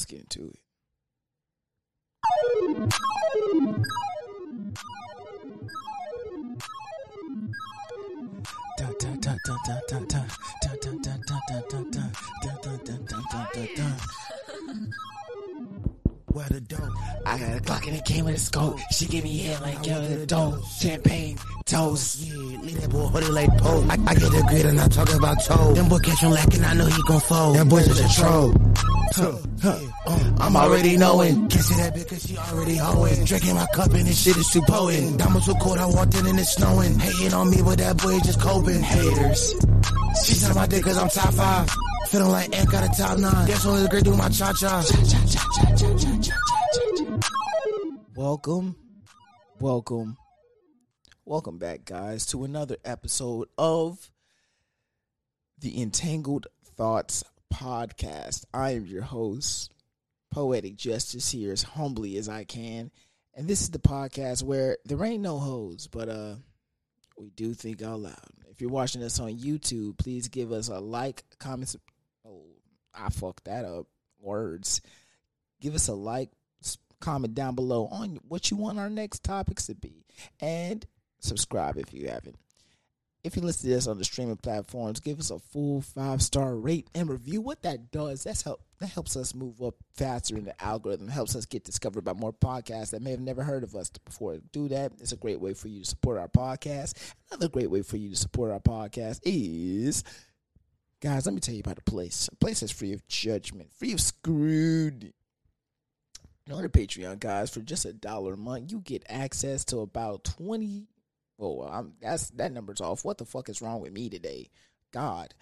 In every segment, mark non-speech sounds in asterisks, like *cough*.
let's get into it. Where the dope? I got a Glock and it came with a scope. She give me head like yo the dope. Champagne, toast. Yeah, leave that boy hoodie like Poe. I, I get the grid and I talk about toe. Them boy catch him lacking, I know he gon' fold. That boy's just a troll. Huh, huh, uh, I'm already knowing. Can't see that bitch cause she already hoeing. Drinking my cup and this shit is too potent. Diamonds so cold, I walked in and it's snowing. Hating on me, but that boy just coping. Haters. She said my dick cause I'm top five. Feeling like Ant got a top nine. Guess what is great do my cha cha. Welcome, welcome, welcome back, guys, to another episode of the Entangled Thoughts podcast. I am your host, Poetic Justice, here as humbly as I can. And this is the podcast where there ain't no hoes, but uh we do think out loud. If you're watching us on YouTube, please give us a like, comment. Oh, I fucked that up. Words. Give us a like, comment down below on what you want our next topics to be, and subscribe if you haven't. If you listen to this on the streaming platforms, give us a full five star rate and review. What that does, that's help that helps us move up faster in the algorithm, helps us get discovered by more podcasts that may have never heard of us before. Do that. It's a great way for you to support our podcast. Another great way for you to support our podcast is guys, let me tell you about a place. A place that's free of judgment, free of screwed. On the Patreon, guys, for just a dollar a month, you get access to about 20 well, I'm, that's that number's off. What the fuck is wrong with me today? God,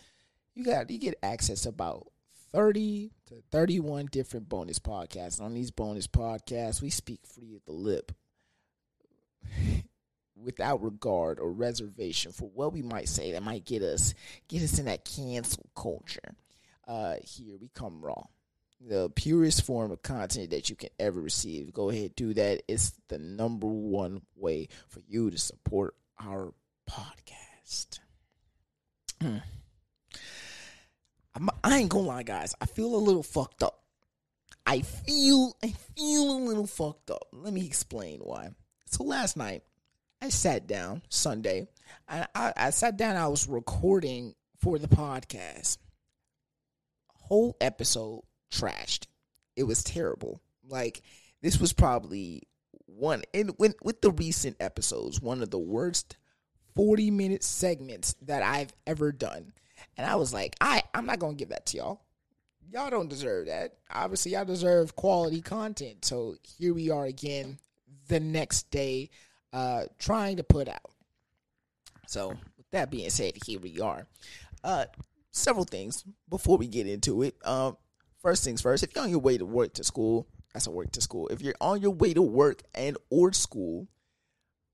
you got you get access to about thirty to thirty-one different bonus podcasts. And on these bonus podcasts, we speak free of the lip, *laughs* without regard or reservation for what we might say that might get us get us in that cancel culture. Uh, here we come raw the purest form of content that you can ever receive. Go ahead, do that. It's the number one way for you to support our podcast. Hmm. I ain't gonna lie, guys. I feel a little fucked up. I feel, I feel a little fucked up. Let me explain why. So last night, I sat down Sunday, and I, I sat down. I was recording for the podcast. Whole episode trashed. It was terrible. Like this was probably one and when with the recent episodes, one of the worst 40 minute segments that I've ever done. And I was like, I I'm not gonna give that to y'all. Y'all don't deserve that. Obviously, y'all deserve quality content. So here we are again the next day, uh, trying to put out. So with that being said, here we are. Uh several things before we get into it. Um first things first, if you're on your way to work to school, that's a work to school. If you're on your way to work and or school,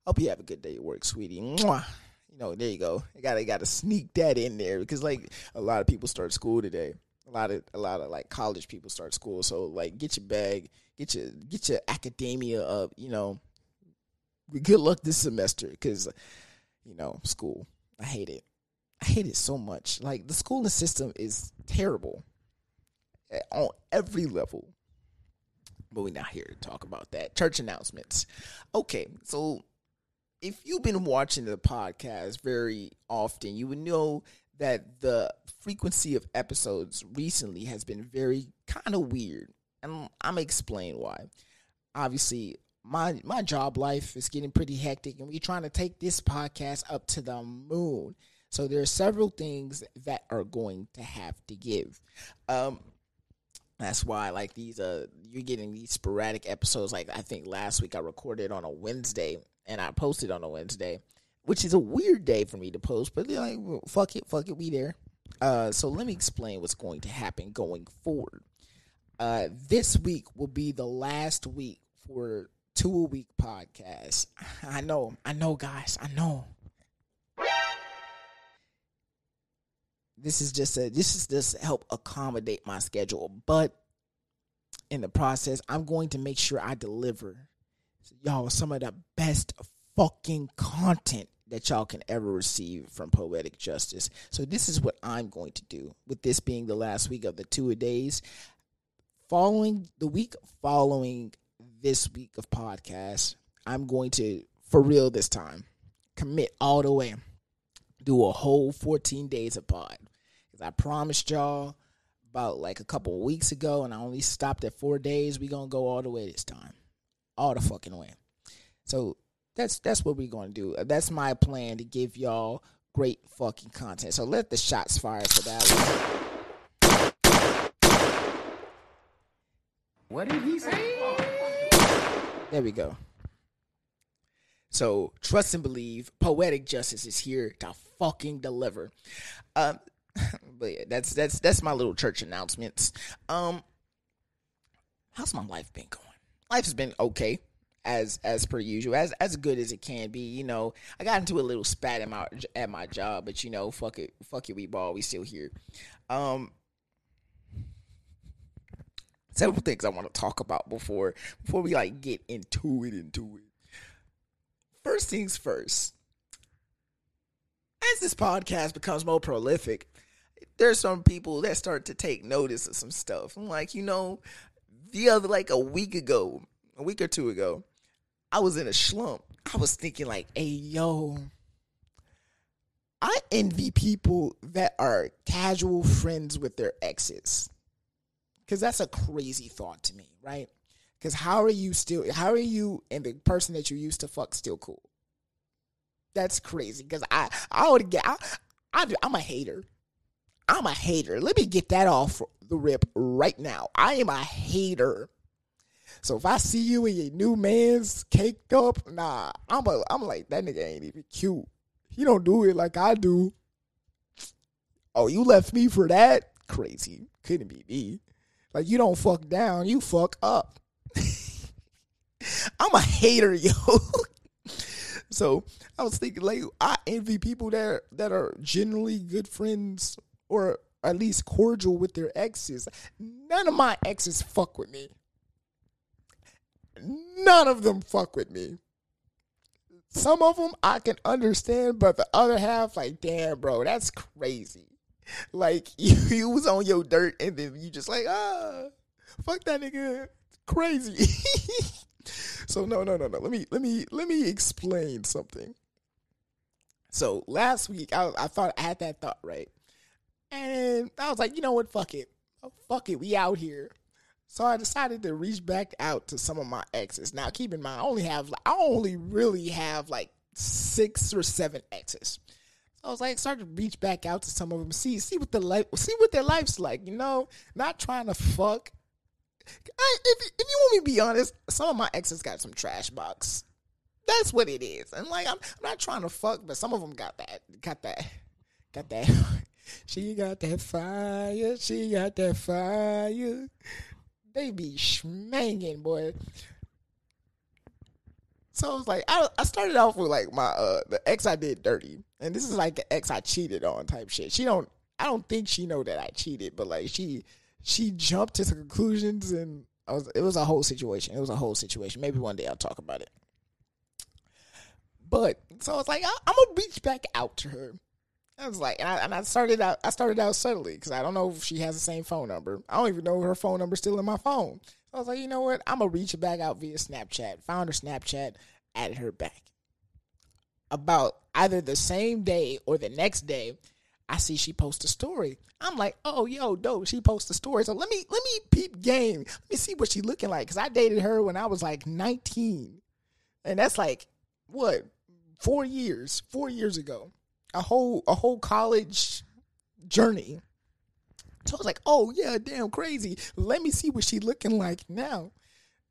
hope you have a good day at work, sweetie. Mwah. You know, there you go. I gotta gotta sneak that in there because like a lot of people start school today. A lot of a lot of like college people start school. So like get your bag, get your get your academia up, you know. Good luck this semester because you know, school. I hate it. I hate it so much. Like the schooling system is terrible on every level. But we're not here to talk about that. Church announcements. Okay, so if you've been watching the podcast very often, you would know that the frequency of episodes recently has been very kind of weird. And I'm explain why. Obviously, my my job life is getting pretty hectic and we're trying to take this podcast up to the moon. So there are several things that are going to have to give. Um that's why like these uh you're getting these sporadic episodes like I think last week I recorded on a Wednesday and I posted on a Wednesday, which is a weird day for me to post, but they're like well, fuck it, fuck it, we there. Uh so let me explain what's going to happen going forward. Uh this week will be the last week for two a week podcast. *laughs* I know, I know guys, I know. This is just a this is just help accommodate my schedule. But in the process i'm going to make sure i deliver y'all some of the best fucking content that y'all can ever receive from poetic justice. So this is what i'm going to do with this being the last week of the two a days. Following the week following this week of podcast, I'm going to for real this time commit all the way, do a whole 14 days of pod. Because I promised y'all about like a couple weeks ago, and I only stopped at four days. We gonna go all the way this time, all the fucking way. So that's that's what we're gonna do. That's my plan to give y'all great fucking content. So let the shots fire for that one. What did he say? There we go. So trust and believe, poetic justice is here to fucking deliver. Um, *laughs* but yeah, that's that's that's my little church announcements. Um, how's my life been going? Life has been okay, as as per usual, as as good as it can be. You know, I got into a little spat at my at my job, but you know, fuck it, fuck it, we ball, we still here. Um, several things I want to talk about before before we like get into it into it. First things first. As this podcast becomes more prolific, there's some people that start to take notice of some stuff. I'm like, you know, the other like a week ago, a week or two ago, I was in a slump. I was thinking like, hey yo, I envy people that are casual friends with their exes. Cause that's a crazy thought to me, right? Cause how are you still how are you and the person that you used to fuck still cool? That's crazy. Cause I I would get I, I I'm a hater. I'm a hater. Let me get that off the rip right now. I am a hater. So if I see you in your new man's caked up, nah, I'm a, I'm like that nigga ain't even cute. He don't do it like I do. Oh, you left me for that? Crazy. Couldn't be me. Like you don't fuck down, you fuck up. *laughs* I'm a hater, yo. *laughs* so I was thinking, like, I envy people that that are generally good friends or at least cordial with their exes. None of my exes fuck with me. None of them fuck with me. Some of them I can understand, but the other half, like, damn, bro, that's crazy. Like *laughs* you, you was on your dirt, and then you just like, ah, fuck that nigga, crazy. *laughs* so no, no, no, no. Let me, let me, let me explain something. So last week, I, I thought I had that thought right, and I was like, you know what, fuck it, oh, fuck it, we out here. So I decided to reach back out to some of my exes. Now, keep in mind, I only have, I only really have like six or seven exes. I was like, start to reach back out to some of them, see see what the life, see what their life's like. You know, not trying to fuck. I, if if you want me to be honest, some of my exes got some trash box. That's what it is. And like, I'm, I'm not trying to fuck, but some of them got that, got that, got that. *laughs* she got that fire. She got that fire. They be schmanging, boy. So I was like, I, I started off with like my uh the ex I did dirty, and this is like the ex I cheated on type shit. She don't, I don't think she know that I cheated, but like she she jumped to conclusions, and was it was a whole situation. It was a whole situation. Maybe one day I'll talk about it. But so I was like, I, I'm gonna reach back out to her. I was like, and I, and I started out, I started out subtly because I don't know if she has the same phone number. I don't even know her phone number's still in my phone. So I was like, you know what? I'm gonna reach back out via Snapchat. Found her Snapchat, added her back. About either the same day or the next day, I see she posts a story. I'm like, oh yo, dope. She posts a story. So let me let me peep game. Let me see what she looking like. Cause I dated her when I was like 19, and that's like what four years, four years ago. A whole a whole college journey. So I was like, oh yeah, damn crazy. Let me see what she looking like now.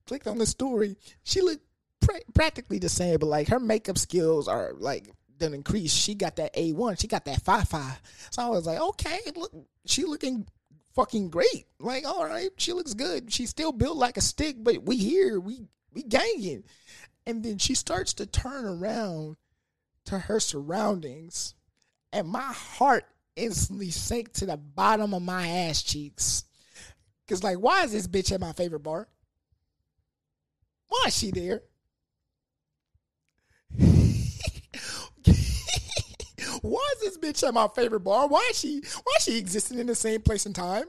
Clicked on the story. She looked pra- practically the same, but like her makeup skills are like done increased. She got that A one. She got that five five. So I was like, okay, look, she looking fucking great. Like, all right, she looks good. She still built like a stick, but we here, we we ganging. And then she starts to turn around to her surroundings, and my heart instantly sank to the bottom of my ass cheeks. Cause like, why is this bitch at my favorite bar? Why is she there? Why is this bitch at my favorite bar? Why is she why is she existing in the same place and time?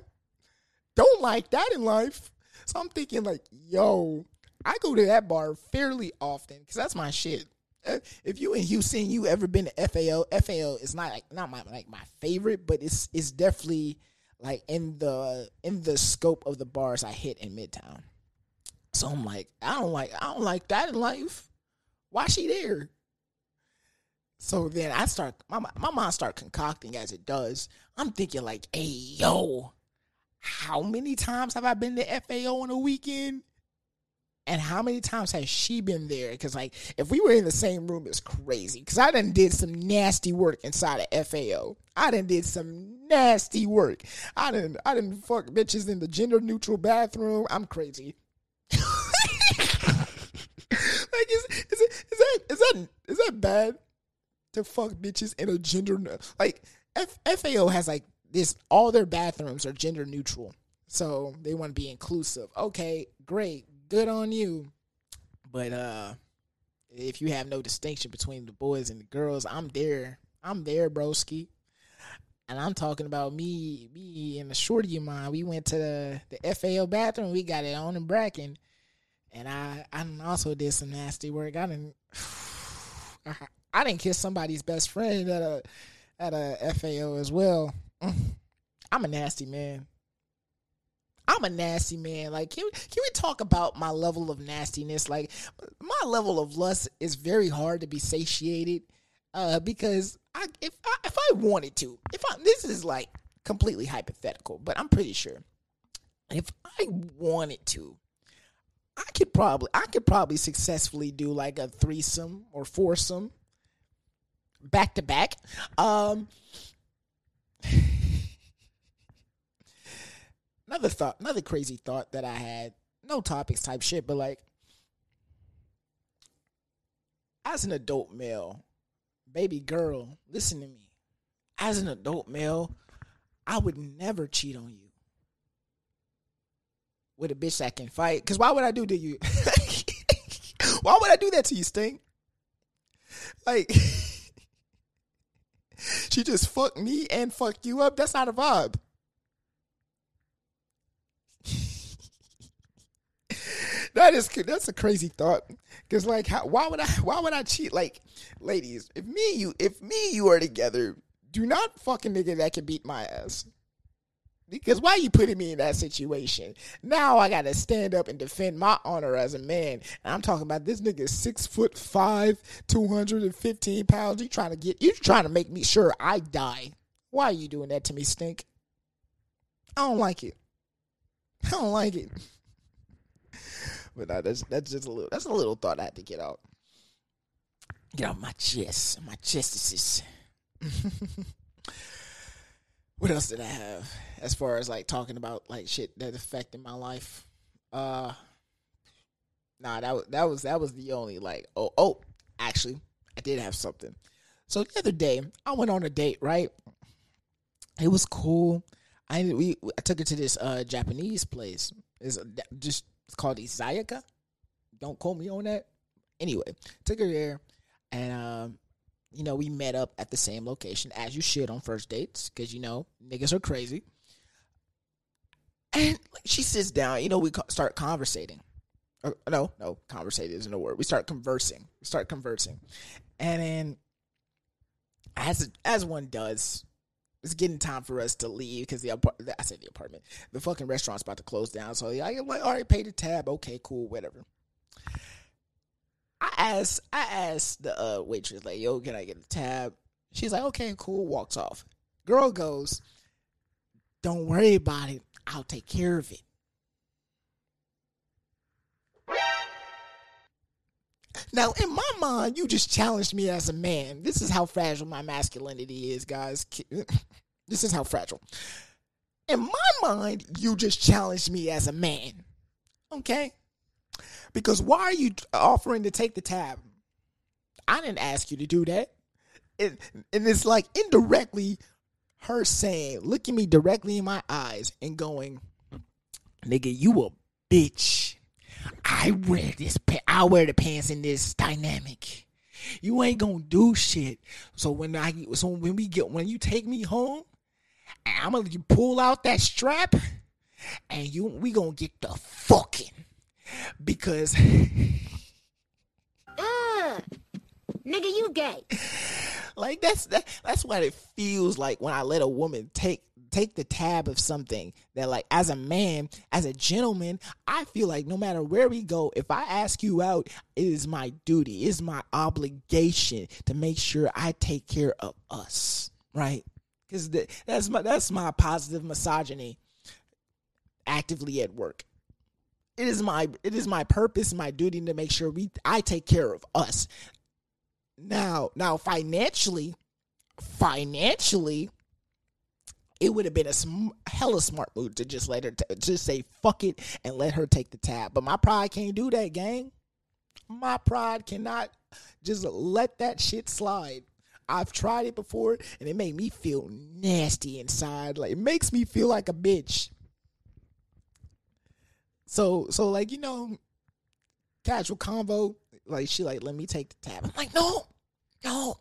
Don't like that in life. So I'm thinking like, yo, I go to that bar fairly often because that's my shit. Uh, If you in Houston, you ever been to FAO? FAO is not like not my like my favorite, but it's it's definitely like in the in the scope of the bars I hit in Midtown. So I'm like, I don't like I don't like that in life. Why she there? So then I start my my mind start concocting as it does. I'm thinking like, hey yo, how many times have I been to FAO on a weekend? And how many times has she been there? Because like, if we were in the same room, it's crazy. Because I done did some nasty work inside of FAO. I done did some nasty work. I didn't I didn't fuck bitches in the gender neutral bathroom. I'm crazy. *laughs* like is is, it, is that is that is that bad to fuck bitches in a gender like F, FAO has like this all their bathrooms are gender neutral so they want to be inclusive okay great good on you but uh if you have no distinction between the boys and the girls i'm there i'm there broski and I'm talking about me, me and the shorty of mine. We went to the, the FAO bathroom. We got it on in Bracken, and I I also did some nasty work. I didn't *sighs* I didn't kiss somebody's best friend at a at a FAO as well. *laughs* I'm a nasty man. I'm a nasty man. Like, can we, can we talk about my level of nastiness? Like, my level of lust is very hard to be satiated uh, because I if I, if I wanted to, if I this is like completely hypothetical, but I'm pretty sure if I wanted to, I could probably I could probably successfully do like a threesome or foursome back to back. Um *laughs* another thought, another crazy thought that I had, no topics type shit, but like as an adult male, baby girl, listen to me. As an adult male, I would never cheat on you with a bitch that can fight. Because why would I do to you? *laughs* why would I do that to you, Sting? Like, *laughs* she just fucked me and fucked you up. That's not a vibe. *laughs* that is that's a crazy thought. Cause like, how, why would I? Why would I cheat? Like, ladies, if me and you, if me you are together, do not fucking nigga that can beat my ass. Because why you putting me in that situation? Now I gotta stand up and defend my honor as a man. And I'm talking about this nigga six foot five, two hundred and fifteen pounds. You trying to get? You trying to make me sure I die? Why are you doing that to me, Stink? I don't like it. I don't like it. *laughs* But that's that's just a little that's a little thought I had to get out. Get out my chest. My chest is *laughs* what else did I have as far as like talking about like shit that affected my life? Uh nah that was that was that was the only like oh oh actually I did have something. So the other day I went on a date, right? It was cool. I we I took her to this uh Japanese place. It's just it's called Izayaka. Don't quote me on that. Anyway, took her there, and um, you know we met up at the same location as you should on first dates because you know niggas are crazy. And like, she sits down. You know we start conversating. Or, no, no, conversating isn't a word. We start conversing. We start conversing, and then as as one does, it's getting time for us to leave because the I said the apartment, the fucking restaurant's about to close down. So yeah, I like, all right, pay the tab. Okay, cool, whatever. I asked, I asked the uh, waitress like, "Yo, can I get a tab?" She's like, "Okay, cool." Walks off. Girl goes, "Don't worry about it. I'll take care of it." Now, in my mind, you just challenged me as a man. This is how fragile my masculinity is, guys. *laughs* This is how fragile. In my mind, you just challenged me as a man. Okay? Because why are you offering to take the tab? I didn't ask you to do that. And, and it's like indirectly her saying, looking me directly in my eyes and going, nigga, you a bitch. I wear this. Pa- I wear the pants in this dynamic. You ain't gonna do shit. So when I so when we get when you take me home, I'm gonna pull out that strap, and you we gonna get the fucking because *laughs* Ugh. Nigga, you gay. like that's that, that's what it feels like when I let a woman take take the tab of something that like as a man as a gentleman i feel like no matter where we go if i ask you out it is my duty it is my obligation to make sure i take care of us right because that's my that's my positive misogyny actively at work it is my it is my purpose my duty to make sure we i take care of us now now financially financially it would have been a sm- hella smart move to just let her t- just say fuck it and let her take the tab. But my pride can't do that, gang. My pride cannot just let that shit slide. I've tried it before and it made me feel nasty inside. Like it makes me feel like a bitch. So so like you know, casual convo. Like she like let me take the tab. I'm like no, no,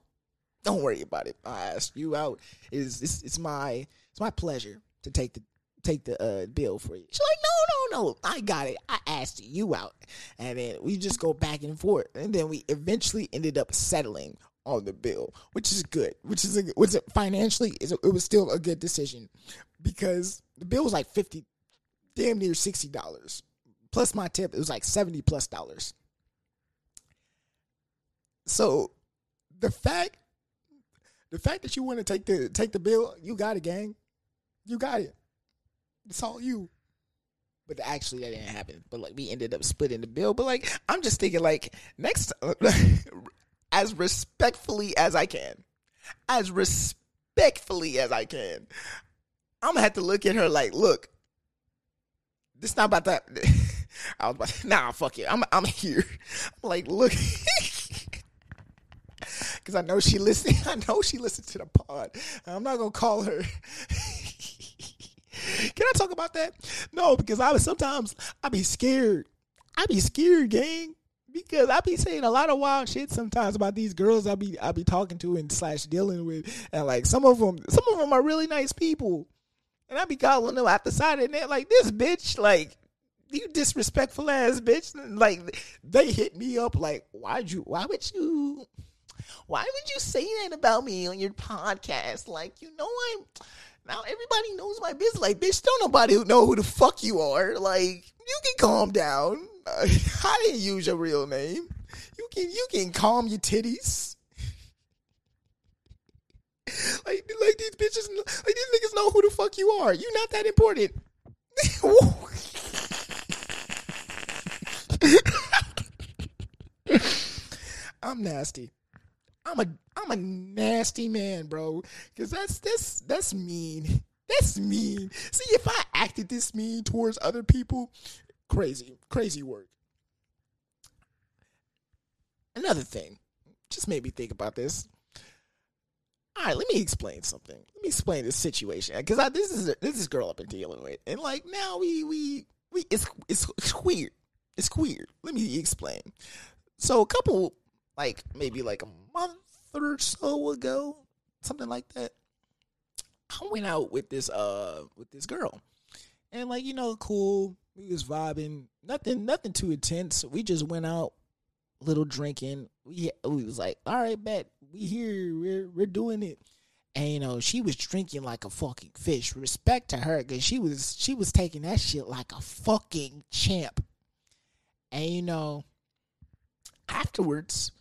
don't worry about it. I asked you out. Is it's, it's my it's my pleasure to take the take the uh, bill for you. She's like, no, no, no, I got it. I asked you out, and then we just go back and forth, and then we eventually ended up settling on the bill, which is good. Which is a, it financially? It was still a good decision because the bill was like fifty, damn near sixty dollars plus my tip. It was like seventy plus dollars. So the fact the fact that you want to take the take the bill, you got it, gang. You got it. It's all you. But actually, that didn't happen. But like, we ended up splitting the bill. But like, I'm just thinking, like, next, *laughs* as respectfully as I can, as respectfully as I can, I'm gonna have to look at her like, look, this not about that. *laughs* I was about, nah, fuck it. I'm, I'm here. I'm like, look. *laughs* Cause I know she listened. *laughs* I know she listened to the pod. I'm not gonna call her. Can I talk about that? No, because I was sometimes I be scared. I be scared, gang. Because I be saying a lot of wild shit sometimes about these girls I be I be talking to and slash dealing with, and like some of them, some of them are really nice people, and I be calling them out the side of the net like this bitch, like you disrespectful ass bitch. Like they hit me up like, why'd you? Why would you? Why would you say that about me on your podcast? Like you know I'm now everybody knows my business. Like, bitch, don't nobody know who the fuck you are. Like, you can calm down. *laughs* I didn't use your real name. You can you can calm your titties. Like, like these bitches, like these niggas know who the fuck you are. You not that important. *laughs* I'm nasty. I'm a I'm a nasty man, bro. Cause that's that's that's mean. That's mean. See, if I acted this mean towards other people, crazy, crazy work. Another thing, just made me think about this. All right, let me explain something. Let me explain this situation because this is this is girl I've been dealing with, and like now we we we it's it's, it's weird. It's weird. Let me explain. So a couple like maybe like a month or so ago, something like that. I went out with this uh with this girl, and like you know, cool. We was vibing, nothing, nothing too intense. We just went out, little drinking. We we was like, all right, bet we here, we're we're doing it. And you know, she was drinking like a fucking fish. Respect to her, cause she was she was taking that shit like a fucking champ. And you know, afterwards,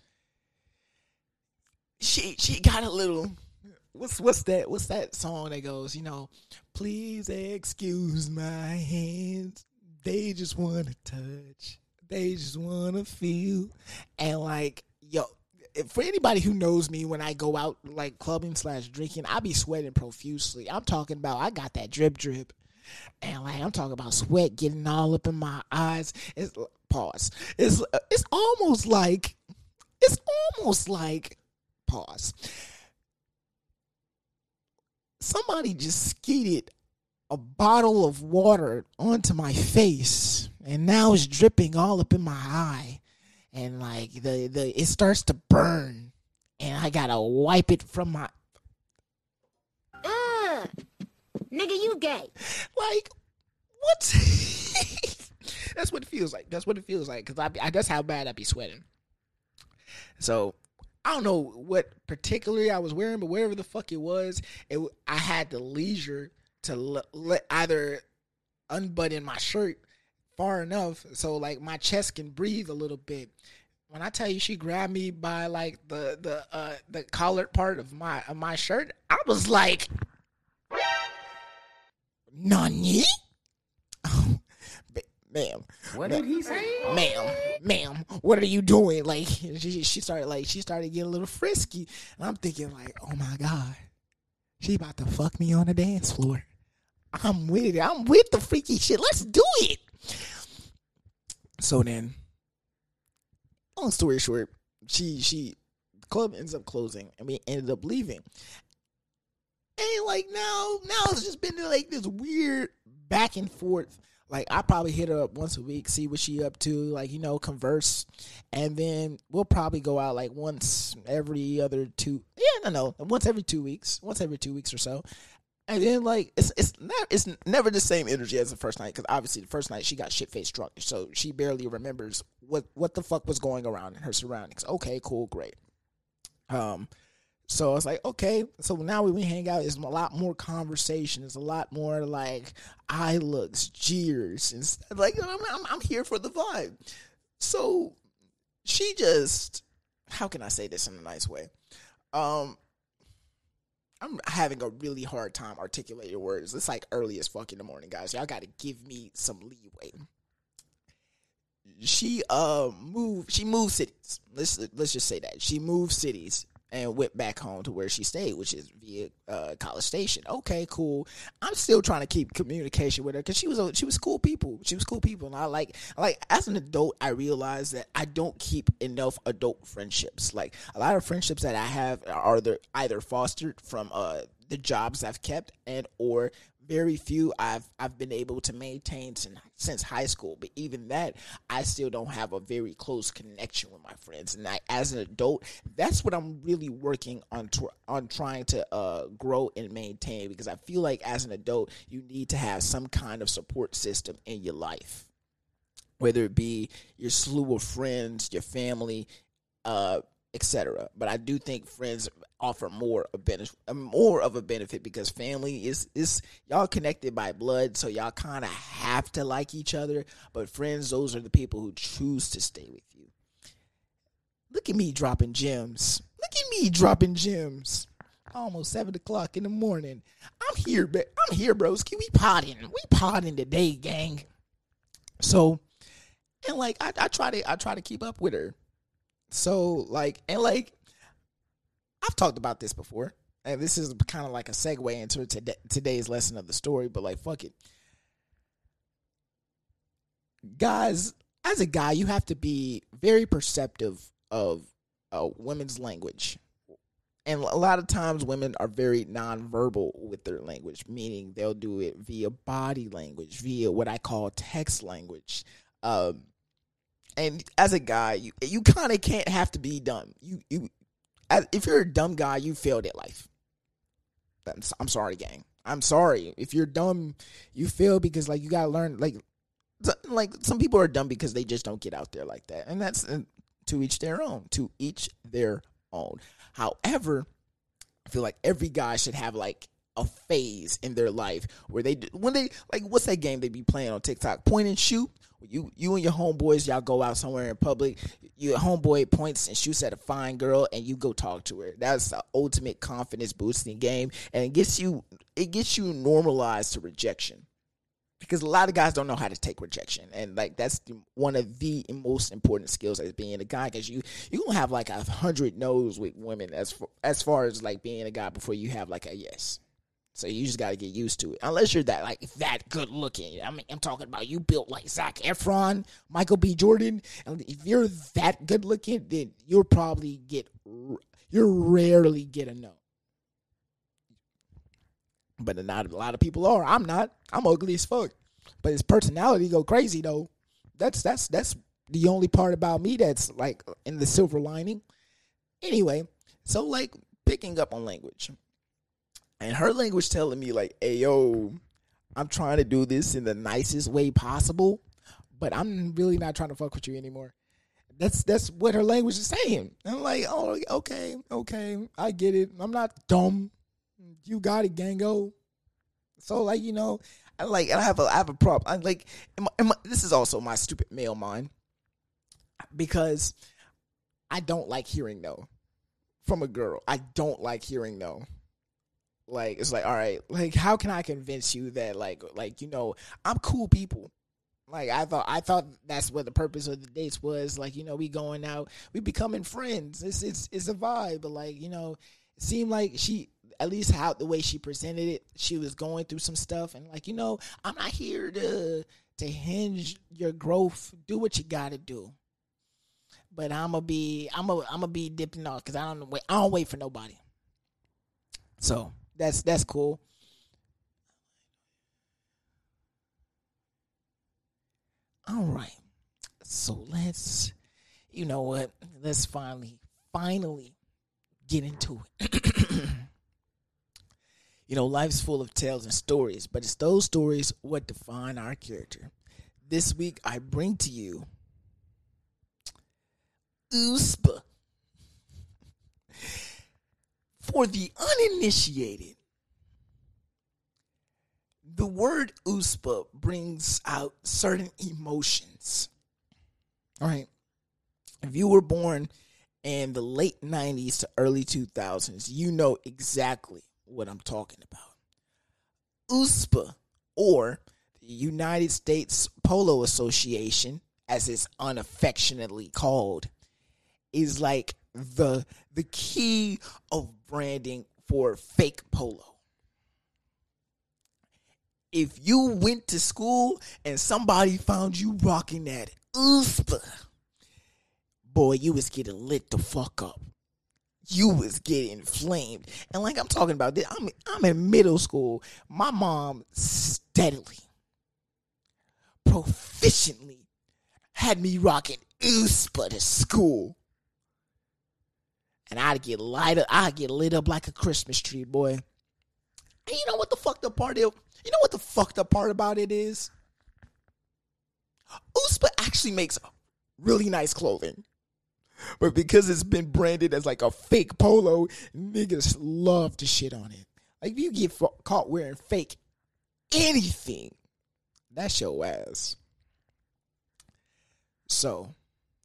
she she got a little what's what's that what's that song that goes you know please excuse my hands they just want to touch they just want to feel and like yo for anybody who knows me when i go out like clubbing slash drinking i be sweating profusely. I'm talking about i got that drip drip. And like i'm talking about sweat getting all up in my eyes. It's pause. It's uh, it's almost like it's almost like pause. Somebody just skeeted a bottle of water onto my face, and now it's dripping all up in my eye, and like the the it starts to burn, and I gotta wipe it from my. Ugh, nigga, you gay. Like, what? *laughs* that's what it feels like. That's what it feels like. Cause I, I that's how bad I be sweating. So I don't know what particularly I was wearing, but whatever the fuck it was, it I had the leisure to let, let either unbutton my shirt far enough so like my chest can breathe a little bit. When I tell you she grabbed me by like the the uh the collared part of my of my shirt, I was like, "Nani?" *laughs* ma'am. What did he say? Ma'am, ma'am, what are you doing? Like she, she started like she started getting a little frisky, and I'm thinking like, oh my god, she about to fuck me on the dance floor. I'm with it. I'm with the freaky shit. Let's do it. So then, long story short, she she club ends up closing, and we ended up leaving. And like now, now it's just been like this weird back and forth like I probably hit her up once a week, see what she up to, like you know, converse, and then we'll probably go out like once every other two. Yeah, no, no, once every two weeks, once every two weeks or so. And then like it's it's not it's never the same energy as the first night because obviously the first night she got shit faced drunk, so she barely remembers what what the fuck was going around in her surroundings. Okay, cool, great. Um, so I was like, okay. So now when we hang out, it's a lot more conversation. It's a lot more like eye looks, jeers, and stuff. like I'm, I'm, I'm here for the vibe. So she just, how can I say this in a nice way? Um, I'm having a really hard time articulating words. It's like early as fuck in the morning, guys. Y'all got to give me some leeway. She uh moved. She moved cities. Let's let's just say that she moved cities and went back home to where she stayed, which is via uh, College Station. Okay, cool. I'm still trying to keep communication with her because she was a, she was cool people. She was cool people, and I like like as an adult, I realized that I don't keep enough adult friendships. Like a lot of friendships that I have are either fostered from uh, the jobs I've kept and or very few I've I've been able to maintain since, since high school. But even that, I still don't have a very close connection with my friends. And I, as an adult, that's what I'm really working on on trying to uh, grow and maintain because I feel like as an adult, you need to have some kind of support system in your life, whether it be your slew of friends, your family. Uh, etc. But I do think friends offer more a benefit, more of a benefit because family is is y'all connected by blood, so y'all kind of have to like each other. But friends, those are the people who choose to stay with you. Look at me dropping gems. Look at me dropping gems. Almost seven o'clock in the morning. I'm here, but I'm here, bros. Can we potting? We potting today, gang. So, and like I, I try to I try to keep up with her so like and like I've talked about this before, and this is kind of like a segue into today, today's lesson of the story. But like, fuck it, guys. As a guy, you have to be very perceptive of a women's language, and a lot of times women are very nonverbal with their language, meaning they'll do it via body language, via what I call text language. Um, and as a guy, you you kind of can't have to be dumb. You you as, if you're a dumb guy, you failed at life. That's, I'm sorry, gang. I'm sorry if you're dumb. You fail because like you gotta learn. Like like some people are dumb because they just don't get out there like that, and that's uh, to each their own. To each their own. However, I feel like every guy should have like a phase in their life where they when they like what's that game they be playing on TikTok? Point and shoot. You you and your homeboys y'all go out somewhere in public. Your homeboy points and shoots at a fine girl, and you go talk to her. That's the ultimate confidence boosting game, and it gets you it gets you normalized to rejection. Because a lot of guys don't know how to take rejection. And like that's the, one of the most important skills as being a guy. Because you you gonna have like a hundred no's with women as as far as like being a guy before you have like a yes so you just got to get used to it. Unless you're that like that good looking. I mean, I'm talking about you built like Zac Efron, Michael B. Jordan. And if you're that good looking, then you'll probably get you rarely get a no. But not a lot of people are. I'm not. I'm ugly as fuck. But his personality go crazy though. That's that's that's the only part about me that's like in the silver lining. Anyway, so like picking up on language and her language telling me like, "Hey yo, I'm trying to do this in the nicest way possible, but I'm really not trying to fuck with you anymore. That's that's what her language is saying. I'm like, oh, okay, okay, I get it. I'm not dumb. You got it, Gango. So like you know, I like I have a I have a problem. I like am am this is also my stupid male mind because I don't like hearing no from a girl. I don't like hearing no. Like it's like all right, like how can I convince you that like like you know I'm cool people. Like I thought I thought that's what the purpose of the dates was. Like you know we going out, we becoming friends. It's it's it's a vibe, but like you know it seemed like she at least how the way she presented it, she was going through some stuff and like you know I'm not here to to hinge your growth. Do what you got to do but I'm gonna be I'm gonna I'm gonna be dipping off because I don't wait I don't wait for nobody. So that's that's cool. All right, so let's you know what let's finally finally get into it. *clears throat* you know, life's full of tales and stories, but it's those stories what define our character. This week I bring to you USPA. For the uninitiated, the word USPA brings out certain emotions. All right. If you were born in the late 90s to early 2000s, you know exactly what I'm talking about. USPA, or the United States Polo Association, as it's unaffectionately called, is like the the key of branding for fake polo. If you went to school and somebody found you rocking that USPA, boy, you was getting lit the fuck up. You was getting flamed. And like I'm talking about this, I'm I'm in middle school. My mom steadily, proficiently had me rocking USPA to school and I'd get light up. I'd get lit up like a Christmas tree, boy. And you know what the fucked up part is? You know what the fucked up part about it is? USPA actually makes really nice clothing. But because it's been branded as like a fake polo, niggas love to shit on it. Like if you get caught wearing fake anything, that's your ass. So,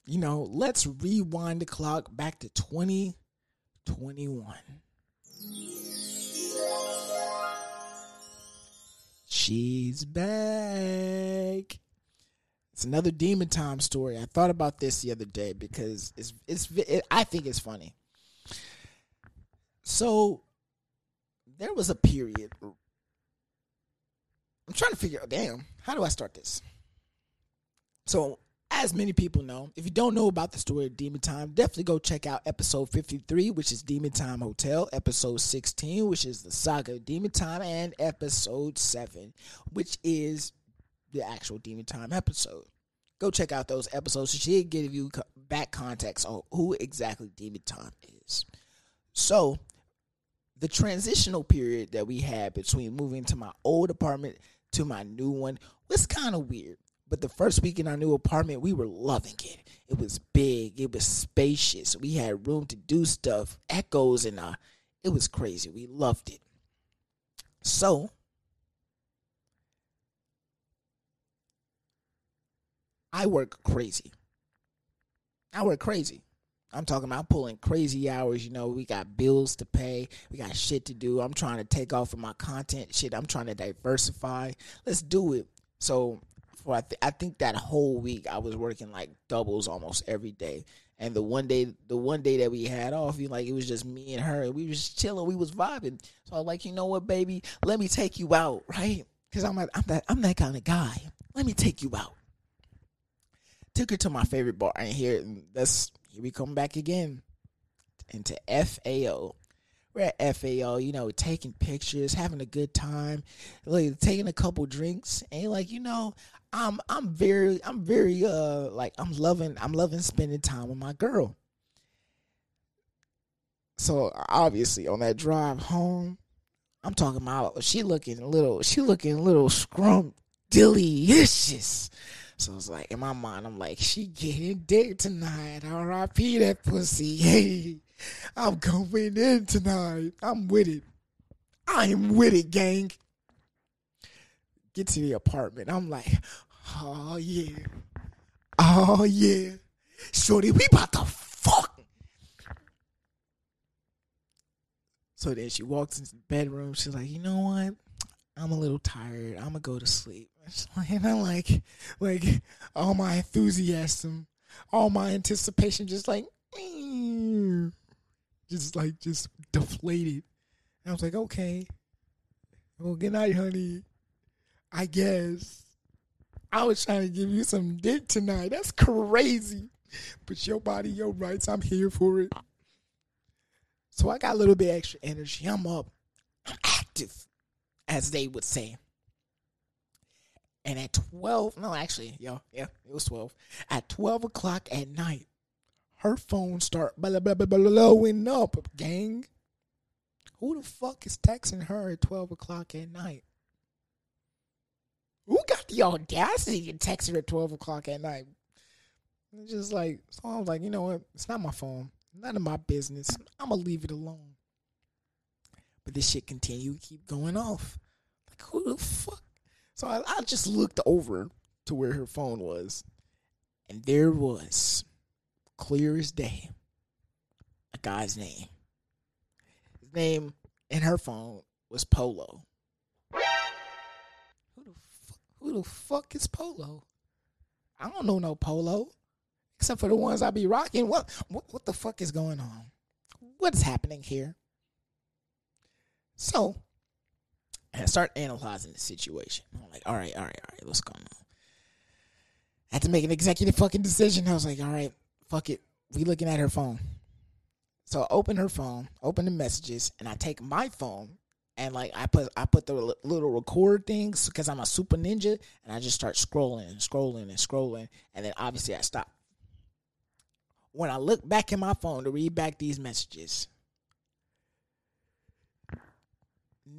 you know, let's rewind the clock back to 2021. She's back. It's another demon time story. I thought about this the other day because it's it's it, I think it's funny. So there was a period. I'm trying to figure out. Damn, how do I start this? So as many people know, if you don't know about the story of Demon Time, definitely go check out episode 53, which is Demon Time Hotel, episode 16, which is the saga of Demon Time, and episode 7, which is the actual Demon Time episode. Go check out those episodes. She should give you back context on who exactly Demon Time is. So, the transitional period that we had between moving to my old apartment to my new one was kind of weird. But the first week in our new apartment, we were loving it. It was big, it was spacious. We had room to do stuff, echoes, and uh, it was crazy. We loved it. So, I work crazy. I work crazy. I'm talking about pulling crazy hours. You know, we got bills to pay, we got shit to do. I'm trying to take off of my content shit. I'm trying to diversify. Let's do it. So, for I, th- I think that whole week I was working like doubles almost every day. And the one day, the one day that we had off, you like it was just me and her, and we was chilling, we was vibing. So I was like, you know what, baby, let me take you out, right? Because I'm I'm that I'm that kind of guy. Let me take you out. Took her to my favorite bar, and here that's here we come back again into FAO. We're at FAO, you know, taking pictures, having a good time, like taking a couple drinks, and like you know, I'm I'm very I'm very uh like I'm loving I'm loving spending time with my girl. So obviously on that drive home, I'm talking about she looking a little, she looking a little scrum delicious. So it's like in my mind, I'm like, she getting dick tonight. R.I.P. that pussy. *laughs* Hey, I'm going in tonight. I'm with it. I am with it, gang. Get to the apartment. I'm like, oh yeah. Oh yeah. Shorty, we about to fuck. So then she walks into the bedroom. She's like, you know what? I'm a little tired. I'm gonna go to sleep. And I'm like, like all my enthusiasm, all my anticipation, just like, *clears throat* just like just deflated. And I was like, okay, well, good night, honey. I guess I was trying to give you some dick tonight. That's crazy, but your body, your rights. I'm here for it. So I got a little bit extra energy. I'm up. I'm active, as they would say. And at 12, no, actually, yo, yeah, it was 12. At 12 o'clock at night, her phone start blowing up, gang. Who the fuck is texting her at 12 o'clock at night? The audacity to text her at 12 o'clock at night? It's just like, so I was like, you know what? It's not my phone. None of my business. I'm to leave it alone. But this shit continued, to keep going off. Like, who the fuck? So I, I just looked over to where her phone was. And there was, clear as day, a guy's name. His name in her phone was Polo. Who the fuck is Polo? I don't know no Polo, except for the ones I be rocking. What what, what the fuck is going on? What's happening here? So, I start analyzing the situation. I'm like, all right, all right, all right, what's going on? I had to make an executive fucking decision. I was like, all right, fuck it. We looking at her phone. So I open her phone, open the messages, and I take my phone and like I put I put the little record things because I'm a super ninja, and I just start scrolling and scrolling and scrolling, and then obviously I stop. When I look back in my phone to read back these messages,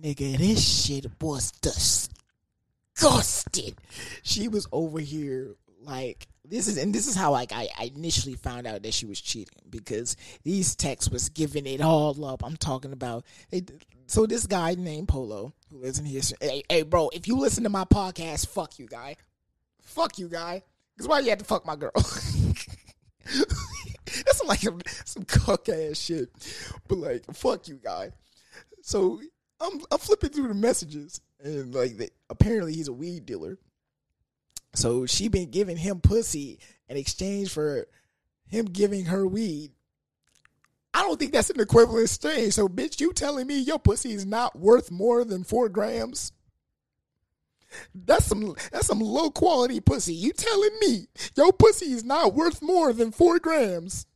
nigga, this shit was disgusted. She was over here like this is and this is how like I, I initially found out that she was cheating because these texts was giving it all up. I'm talking about they, so this guy named Polo who lives in here. Hey, hey, bro, if you listen to my podcast, fuck you, guy. Fuck you, guy. Because why you had to fuck my girl? *laughs* That's like some, some cuck ass shit. But like, fuck you, guy. So I'm I'm flipping through the messages and like the, apparently he's a weed dealer. So she been giving him pussy in exchange for him giving her weed. I don't think that's an equivalent exchange. So, bitch, you telling me your pussy is not worth more than four grams? That's some that's some low quality pussy. You telling me your pussy is not worth more than four grams?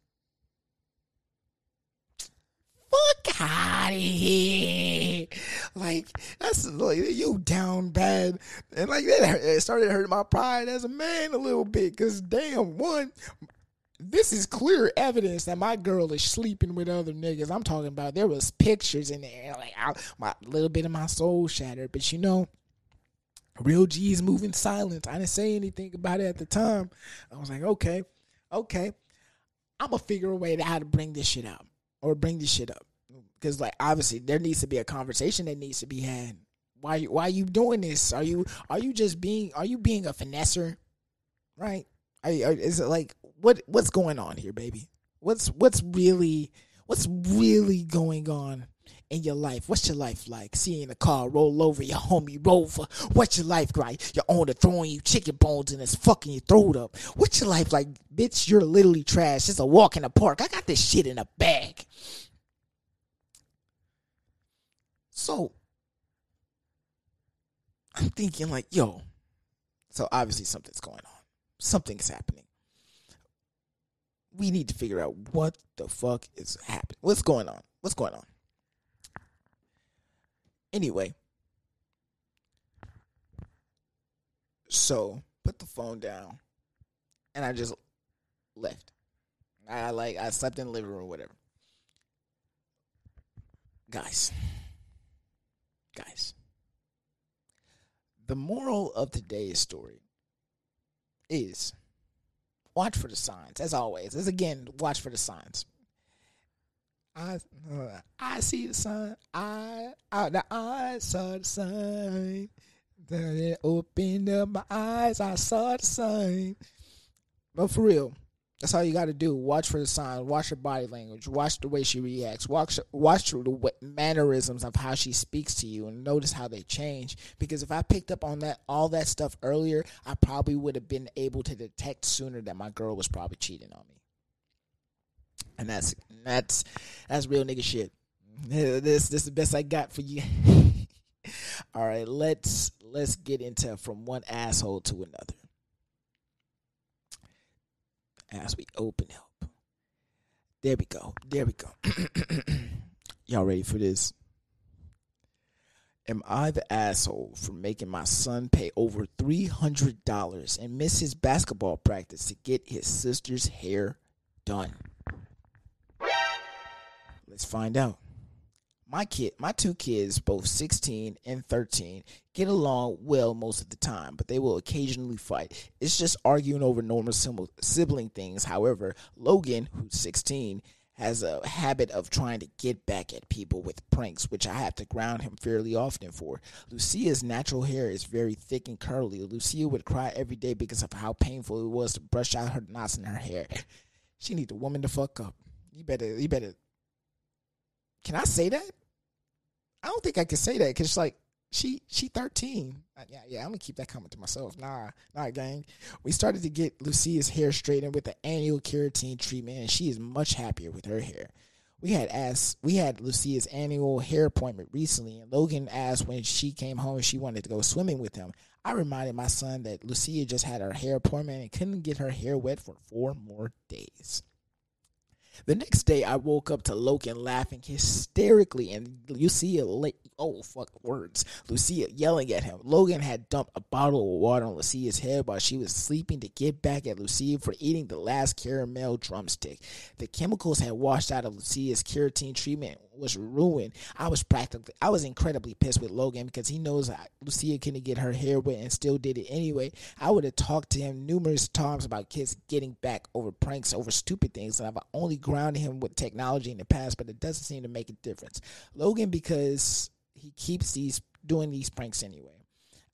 Fuck out of here! Like that's like you down bad, and like that it started hurting my pride as a man a little bit. Cause damn, one, this is clear evidence that my girl is sleeping with other niggas. I'm talking about there was pictures in there, like I, my little bit of my soul shattered. But you know, real G's moving silence. I didn't say anything about it at the time. I was like, okay, okay, I'm gonna figure a way to how to bring this shit out or bring this shit up because like obviously there needs to be a conversation that needs to be had. Why why are you doing this? Are you are you just being are you being a finesser? Right? Are, are, is it like what what's going on here, baby? What's what's really what's really going on in your life? What's your life like? Seeing a car roll over your homie Rover. What's your life like? Your owner throwing you chicken bones and it's fucking your throat up. What's your life like? Bitch, you're literally trash. It's a walk in the park. I got this shit in a bag. So I'm thinking like, yo, so obviously something's going on. Something's happening. We need to figure out what the fuck is happening. What's going on? What's going on? Anyway, so put the phone down and I just left. I like I slept in the living room, whatever. Guys, Guys, the moral of today's story is watch for the signs. As always, as again, watch for the signs. I uh, I see the sign. I I the I saw the sign. Then it opened up my eyes. I saw the sign. But for real, that's all you got to do. Watch for the signs. Watch her body language. Watch the way she reacts. Watch watch the mannerisms of how she speaks to you, and notice how they change. Because if I picked up on that all that stuff earlier, I probably would have been able to detect sooner that my girl was probably cheating on me. And that's that's that's real nigga shit. *laughs* This this is the best I got for you. *laughs* All right, let's let's get into from one asshole to another. As we open up. There we go. There we go. *clears throat* Y'all ready for this? Am I the asshole for making my son pay over $300 and miss his basketball practice to get his sister's hair done? Let's find out. My kid, my two kids, both 16 and 13, get along well most of the time, but they will occasionally fight. It's just arguing over normal sibling things. However, Logan, who's 16, has a habit of trying to get back at people with pranks, which I have to ground him fairly often for. Lucia's natural hair is very thick and curly. Lucia would cry every day because of how painful it was to brush out her knots in her hair. *laughs* She needs a woman to fuck up. You better, you better can I say that? I don't think I can say that because like she she 13. Uh, yeah, yeah, I'm gonna keep that comment to myself. Nah, nah, gang. We started to get Lucia's hair straightened with the annual keratin treatment, and she is much happier with her hair. We had asked we had Lucia's annual hair appointment recently, and Logan asked when she came home she wanted to go swimming with him. I reminded my son that Lucia just had her hair appointment and couldn't get her hair wet for four more days. The next day, I woke up to Logan laughing hysterically, and Lucia, oh fuck words, Lucia yelling at him. Logan had dumped a bottle of water on Lucia's head while she was sleeping to get back at Lucia for eating the last caramel drumstick. The chemicals had washed out of Lucia's keratin treatment was ruined. I was practically, I was incredibly pissed with Logan because he knows Lucia couldn't get her hair wet and still did it anyway. I would have talked to him numerous times about kids getting back over pranks, over stupid things, and I've only grounded him with technology in the past, but it doesn't seem to make a difference. Logan, because he keeps these doing these pranks anyway.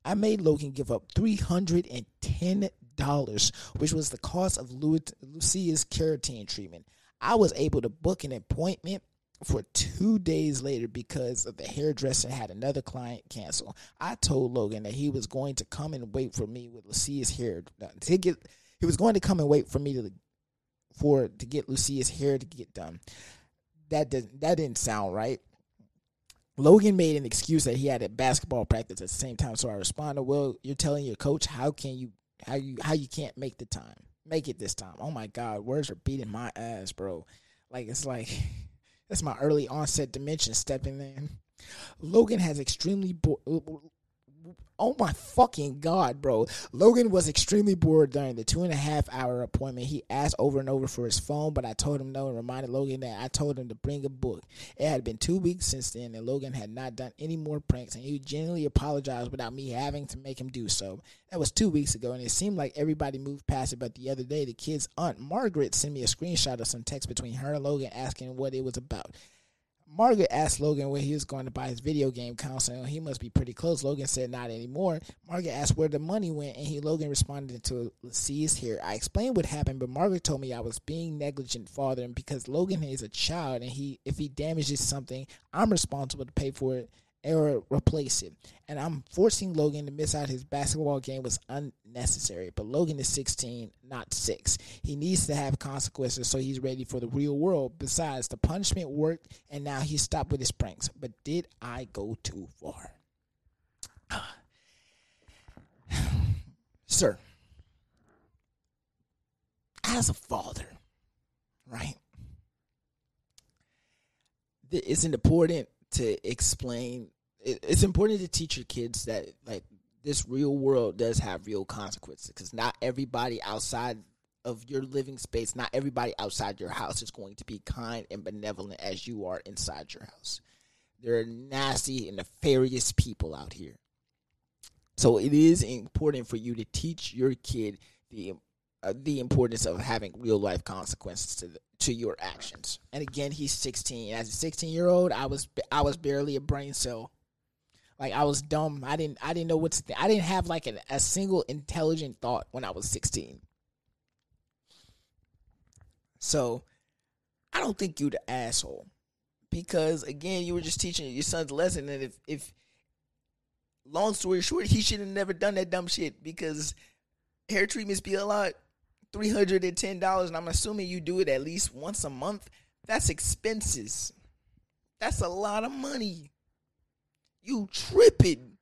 I made Logan give up three hundred and ten dollars, which was the cost of Lucia's keratin treatment. I was able to book an appointment for two days later because the hairdresser had another client cancel. I told Logan that he was going to come and wait for me with Lucia's hair done. To get, he was going to come and wait for me to for to get Lucia's hair to get done. That didn't that didn't sound right. Logan made an excuse that he had a basketball practice at the same time. So I responded, "Well, you're telling your coach how can you how you how you can't make the time? Make it this time." Oh my God, words are beating my ass, bro. Like it's like *laughs* that's my early onset dementia stepping in. Logan has extremely bo- oh my fucking god, bro. Logan was extremely bored during the two and a half hour appointment. He asked over and over for his phone, but I told him no and reminded Logan that I told him to bring a book. It had been two weeks since then, and Logan had not done any more pranks, and he genuinely apologized without me having to make him do so. That was two weeks ago, and it seemed like everybody moved past it. But the other day, the kid's aunt Margaret sent me a screenshot of some text between her and Logan asking what it was about. Margaret asked Logan where he was going to buy his video game console. He must be pretty close. Logan said not anymore. Margaret asked where the money went, and he Logan responded to see his here. I explained what happened, but Margaret told me I was being negligent father, and because Logan is a child, and he if he damages something, I'm responsible to pay for it or replace it. And I'm forcing Logan to miss out his basketball game was unnecessary. But Logan is 16, not 6. He needs to have consequences so he's ready for the real world. Besides, the punishment worked and now he stopped with his pranks. But did I go too far? *sighs* Sir, as a father, right? It's important to explain it's important to teach your kids that like this real world does have real consequences because not everybody outside of your living space, not everybody outside your house is going to be kind and benevolent as you are inside your house. There are nasty and nefarious people out here. So it is important for you to teach your kid the uh, the importance of having real life consequences to the, to your actions. And again, he's 16. As a 16 year old, I was I was barely a brain cell. Like I was dumb. I didn't I didn't know what to think. I didn't have like an, a single intelligent thought when I was 16. So I don't think you're the asshole because again, you were just teaching your son's lesson, and if if long story short, he should have never done that dumb shit because hair treatments be a lot, three hundred and ten dollars, and I'm assuming you do it at least once a month. That's expenses. That's a lot of money. You tripping,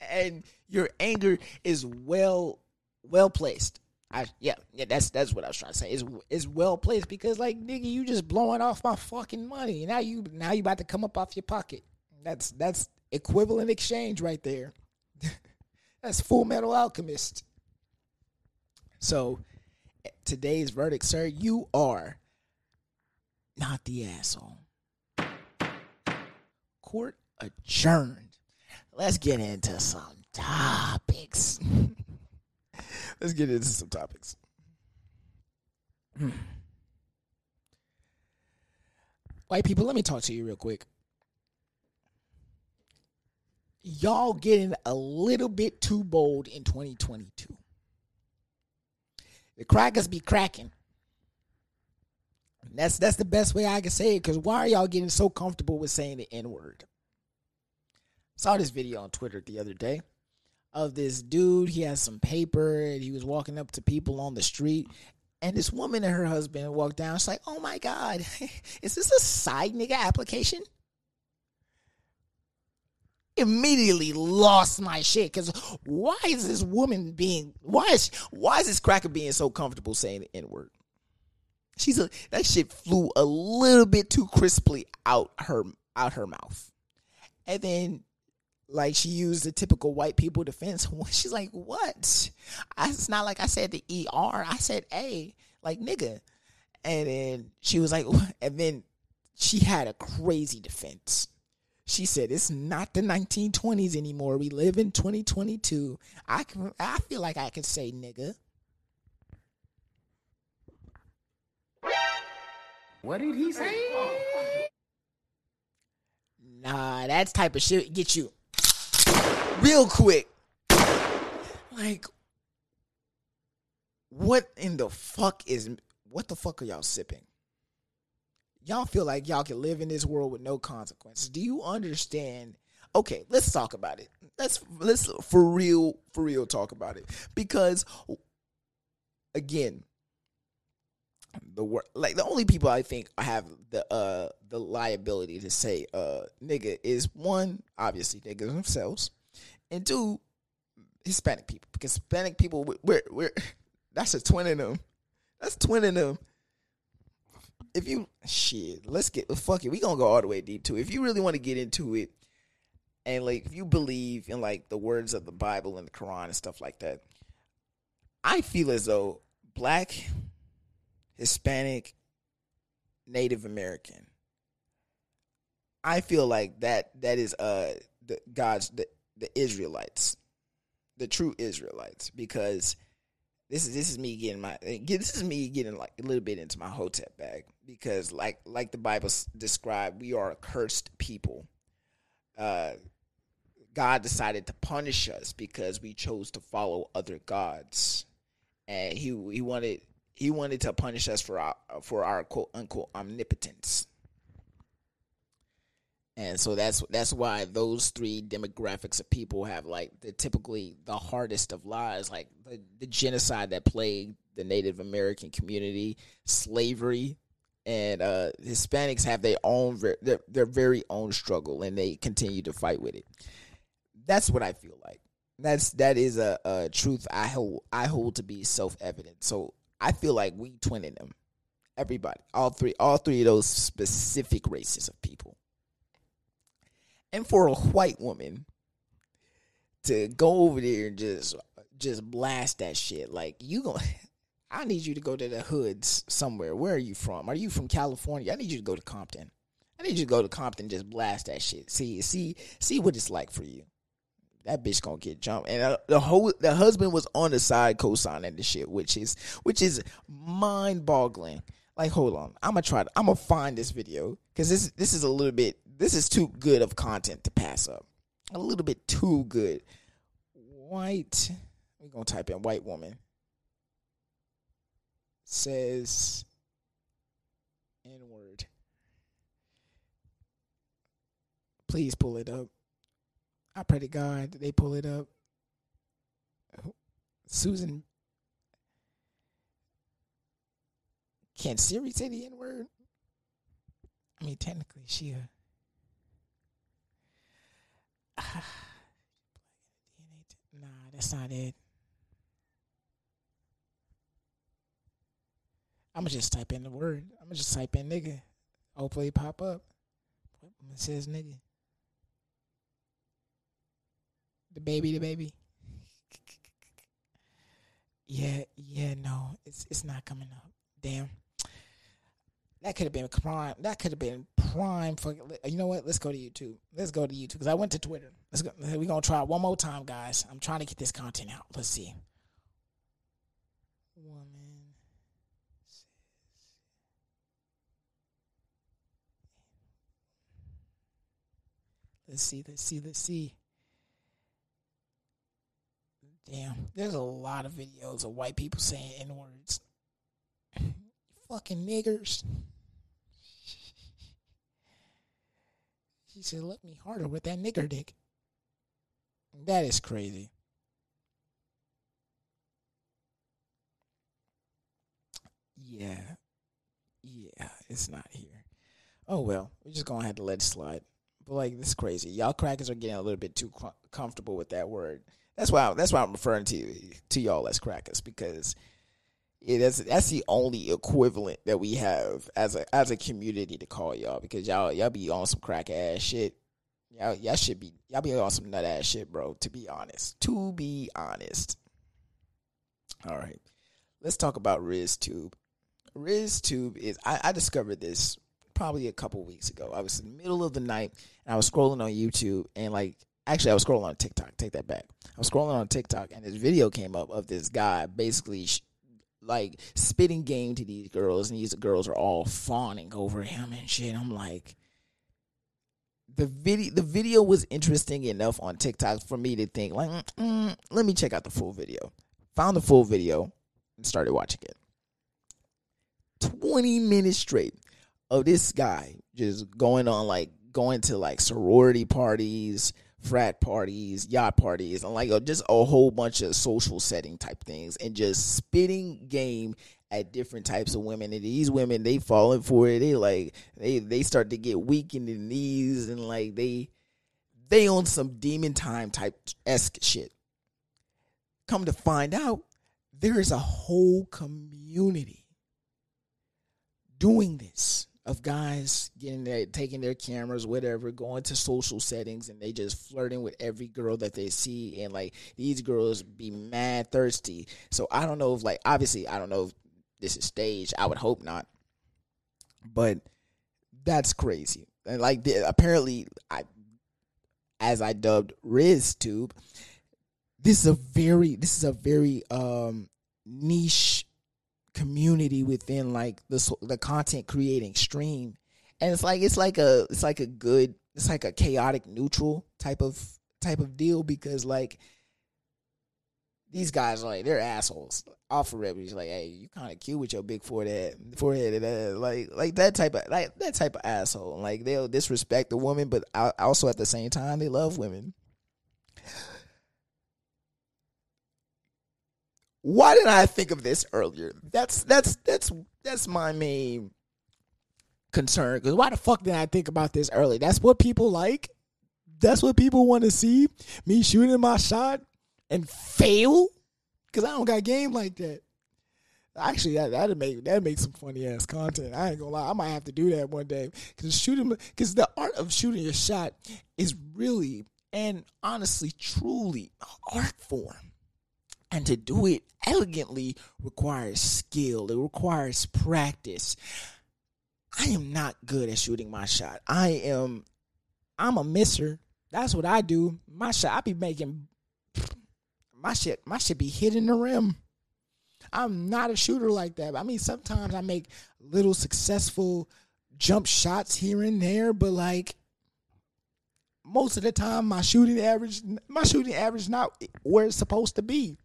and your anger is well well placed. I yeah yeah that's that's what I was trying to say. Is is well placed because like nigga, you just blowing off my fucking money. Now you now you about to come up off your pocket. That's that's equivalent exchange right there. *laughs* that's Full Metal Alchemist. So today's verdict, sir, you are not the asshole. Court adjourned. Let's get into some topics. *laughs* Let's get into some topics. Hmm. White people, let me talk to you real quick. Y'all getting a little bit too bold in 2022. The crackers be cracking. That's that's the best way I can say it. Cause why are y'all getting so comfortable with saying the N word? Saw this video on Twitter the other day of this dude. He has some paper and he was walking up to people on the street. And this woman and her husband walked down. She's like, oh my God, *laughs* is this a side nigga application? Immediately lost my shit because why is this woman being why is why is this cracker being so comfortable saying the N word? She's a that shit flew a little bit too crisply out her out her mouth. And then like she used the typical white people defense. *laughs* She's like, "What? I, it's not like I said the er. I said a, like nigga." And then she was like, *laughs* and then she had a crazy defense. She said, "It's not the 1920s anymore. We live in 2022. I can, I feel like I can say nigga." What did he say? Nah, that type of shit get you real quick. Like, what in the fuck is what the fuck are y'all sipping? Y'all feel like y'all can live in this world with no consequences. Do you understand? Okay, let's talk about it. Let's let's for real for real talk about it because again, the word like the only people I think have the uh the liability to say uh nigga is one obviously niggas themselves and two Hispanic people because Hispanic people we're we're *laughs* that's a twin in them that's twin in them if you shit let's get fuck it we gonna go all the way deep too if you really want to get into it and like if you believe in like the words of the Bible and the Quran and stuff like that I feel as though black Hispanic, Native American. I feel like that that is uh the God's the, the Israelites, the true Israelites, because this is this is me getting my this is me getting like a little bit into my hotep bag because like like the Bible described, we are a cursed people. Uh, God decided to punish us because we chose to follow other gods, and he he wanted he wanted to punish us for our for our quote unquote omnipotence. And so that's that's why those three demographics of people have like the typically the hardest of lives, like the, the genocide that plagued the Native American community, slavery, and uh, Hispanics have their own their, their very own struggle, and they continue to fight with it. That's what I feel like. That's that is a, a truth I hold I hold to be self evident. So I feel like we twinning them. Everybody, all three, all three of those specific races of people. And for a white woman to go over there and just just blast that shit, like you going I need you to go to the hoods somewhere. Where are you from? Are you from California? I need you to go to Compton. I need you to go to Compton and just blast that shit. See, see, see what it's like for you. That bitch gonna get jumped, and uh, the whole the husband was on the side co-signing the shit, which is which is mind boggling. Like, hold on, I'm gonna try. To, I'm gonna find this video because this this is a little bit. This is too good of content to pass up. A little bit too good. White. We're gonna type in white woman. Says N word. Please pull it up. I pray to God that they pull it up. Susan. Can Siri say the N word? I mean, technically, she a. *sighs* nah, that's not it. I'm gonna just type in the word. I'm gonna just type in nigga. Hopefully, it pop up. It says nigga. The baby, the baby. *laughs* Yeah, yeah, no, it's it's not coming up. Damn. That could have been prime. That could have been prime for. You know what? Let's go to YouTube. Let's go to YouTube because I went to Twitter. Let's go. We're gonna try one more time, guys. I'm trying to get this content out. Let's see. Woman. Let's see. Let's see. Let's see. Damn, there's a lot of videos of white people saying N words. *laughs* Fucking niggers. *laughs* She said, "Let me harder with that nigger dick." That is crazy. Yeah, yeah, it's not here. Oh well, we're just gonna have to let it slide. But like, this is crazy. Y'all crackers are getting a little bit too comfortable with that word. That's why that's why I'm referring to to y'all as crackers because yeah, that's that's the only equivalent that we have as a as a community to call y'all because y'all y'all be on some crack ass shit. Y'all y'all should be y'all be on some nut ass shit, bro. To be honest, to be honest. All right, let's talk about RizTube. RizTube is I, I discovered this probably a couple weeks ago. I was in the middle of the night and I was scrolling on YouTube and like actually I was scrolling on TikTok. Take that back. I was scrolling on TikTok and this video came up of this guy basically sh- like spitting game to these girls, and these girls are all fawning over him and shit. I'm like, the video the video was interesting enough on TikTok for me to think like, mm, mm, let me check out the full video. Found the full video and started watching it. Twenty minutes straight of this guy just going on like going to like sorority parties frat parties, yacht parties, and like just a whole bunch of social setting type things, and just spitting game at different types of women. And these women, they falling for it. They like they they start to get weak in the knees, and like they they on some demon time type esque shit. Come to find out, there is a whole community doing this of guys getting their taking their cameras, whatever, going to social settings and they just flirting with every girl that they see and like these girls be mad thirsty. So I don't know if like obviously I don't know if this is staged. I would hope not. But that's crazy. And like the, apparently I as I dubbed RizTube, this is a very this is a very um niche community within like the the content creating stream, and it's like it's like a it's like a good it's like a chaotic neutral type of type of deal because like these guys like they're assholes off of rip. He's like, hey, you kind of cute with your big forehead, forehead, and uh, like like that type of like that type of asshole. Like they'll disrespect the woman, but also at the same time they love women. Why didn't I think of this earlier? That's that's that's that's my main concern. Because why the fuck did I think about this early? That's what people like. That's what people want to see. Me shooting my shot and fail. Because I don't got game like that. Actually, that that'd make that make some funny ass content. I ain't gonna lie, I might have to do that one day. Because shooting, because the art of shooting a shot is really and honestly, truly art form and to do it elegantly requires skill, it requires practice. I am not good at shooting my shot. I am I'm a misser. That's what I do. My shot I be making my shit my shit be hitting the rim. I'm not a shooter like that. I mean, sometimes I make little successful jump shots here and there, but like most of the time my shooting average my shooting average not where it's supposed to be.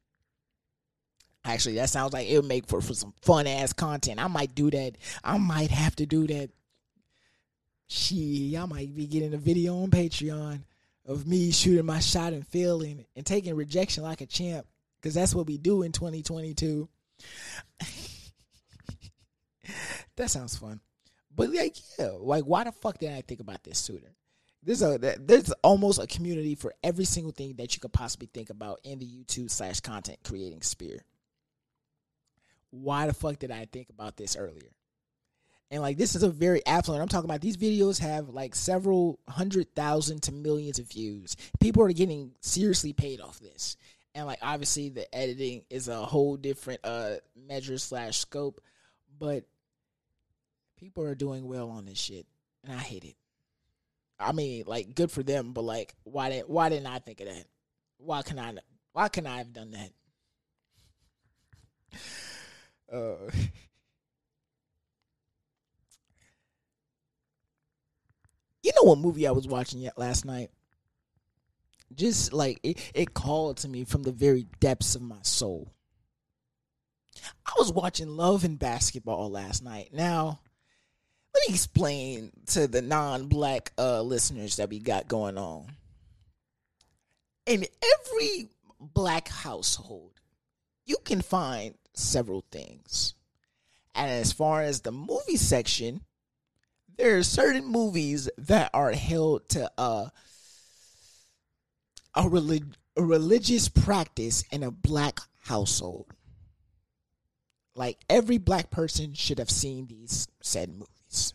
Actually, that sounds like it would make for, for some fun ass content. I might do that. I might have to do that. She, I might be getting a video on Patreon of me shooting my shot and failing and taking rejection like a champ. Because that's what we do in 2022. *laughs* that sounds fun. But like, yeah, like why the fuck did I think about this sooner? There's a there's almost a community for every single thing that you could possibly think about in the YouTube slash content creating sphere why the fuck did I think about this earlier? And like this is a very affluent. I'm talking about these videos have like several hundred thousand to millions of views. People are getting seriously paid off this. And like obviously the editing is a whole different uh measure slash scope, but people are doing well on this shit. And I hate it. I mean, like good for them, but like why did why didn't I think of that? Why can I why can I have done that? Uh, *laughs* you know what movie I was watching yet last night? Just like it, it called to me from the very depths of my soul. I was watching Love and Basketball last night. Now, let me explain to the non-black uh, listeners that we got going on. In every black household, you can find several things. And as far as the movie section, there are certain movies that are held to uh, a, relig- a religious practice in a black household. Like every black person should have seen these said movies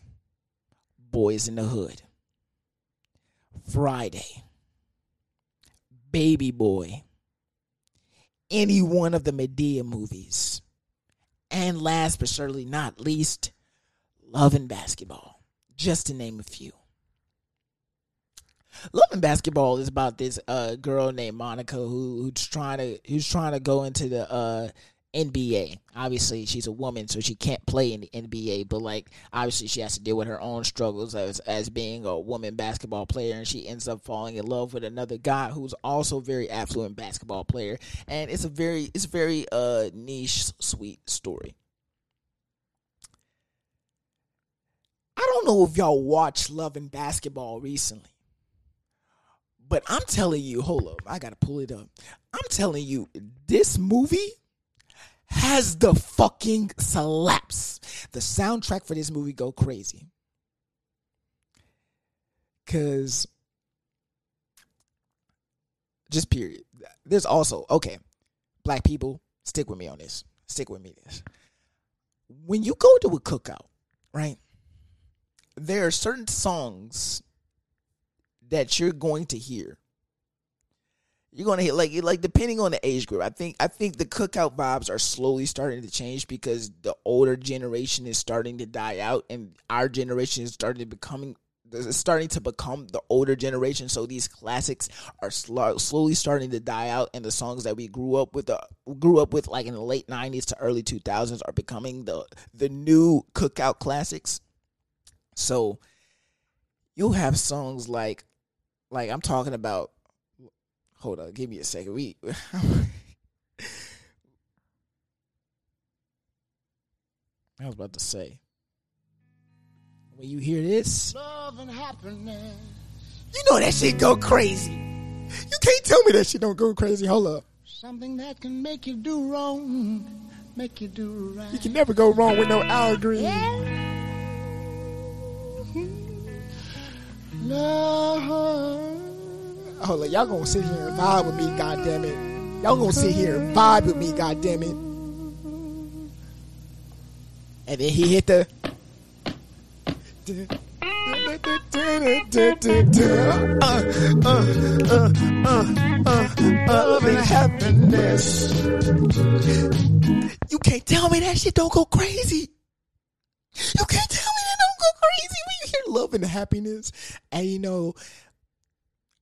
Boys in the Hood, Friday, Baby Boy, any one of the Madea movies. And last but certainly not least, Love and Basketball, just to name a few. Love and Basketball is about this uh, girl named Monica who, who's trying to who's trying to go into the uh, NBA. Obviously, she's a woman, so she can't play in the NBA. But like, obviously, she has to deal with her own struggles as as being a woman basketball player, and she ends up falling in love with another guy who's also very affluent basketball player. And it's a very it's a very uh niche, sweet story. I don't know if y'all watched Love and Basketball recently. But I'm telling you, hold up, I gotta pull it up. I'm telling you, this movie has the fucking slaps. The soundtrack for this movie go crazy. Cause just period. There's also okay, black people, stick with me on this. Stick with me this. When you go to a cookout, right? There are certain songs that you're going to hear you're gonna hit like like depending on the age group. I think I think the cookout vibes are slowly starting to change because the older generation is starting to die out, and our generation is starting to becoming starting to become the older generation. So these classics are sl- slowly starting to die out, and the songs that we grew up with, uh, grew up with like in the late '90s to early 2000s, are becoming the the new cookout classics. So you'll have songs like like I'm talking about Hold on, give me a second. We *laughs* I was about to say. When you hear this, love and happiness. You know that shit go crazy. You can't tell me that shit don't go crazy. Hold up. Something that can make you do wrong, make you do right. You can never go wrong with no Al Green. Love. Hold on, y'all gonna sit here and vibe with me, goddamn it. Y'all gonna sit here and vibe with me, goddamn it. And then he hit the. Uh, uh, uh, uh, uh, love and happiness. You can't tell me that shit don't go crazy. You can't tell me that don't go crazy when you hear love and happiness. And you know,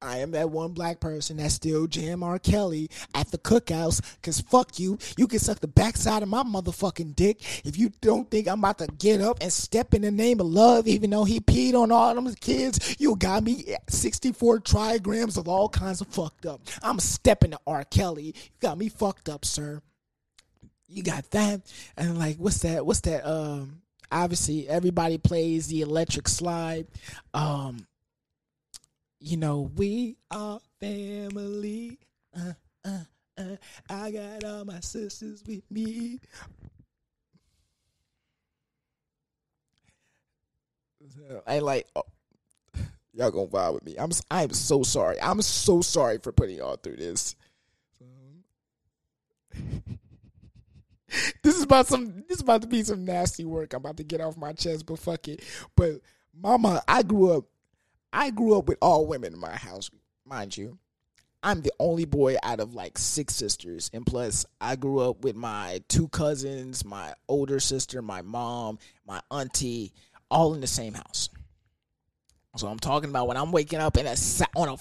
I am that one black person that still jam R. Kelly at the cookouts. Cause fuck you. You can suck the backside of my motherfucking dick if you don't think I'm about to get up and step in the name of love, even though he peed on all them kids. You got me 64 trigrams of all kinds of fucked up. I'm stepping to R. Kelly. You got me fucked up, sir. You got that. And like, what's that? What's that? Um, obviously everybody plays the electric slide. Um, you know, we are family. Uh, uh, uh, I got all my sisters with me. I like oh, y'all gonna vibe with me. I'm I'm so sorry. I'm so sorry for putting y'all through this. *laughs* this is about some. This is about to be some nasty work. I'm about to get off my chest, but fuck it. But mama, I grew up I grew up with all women in my house, mind you. I'm the only boy out of like six sisters. And plus, I grew up with my two cousins, my older sister, my mom, my auntie, all in the same house. So I'm talking about when I'm waking up in a on a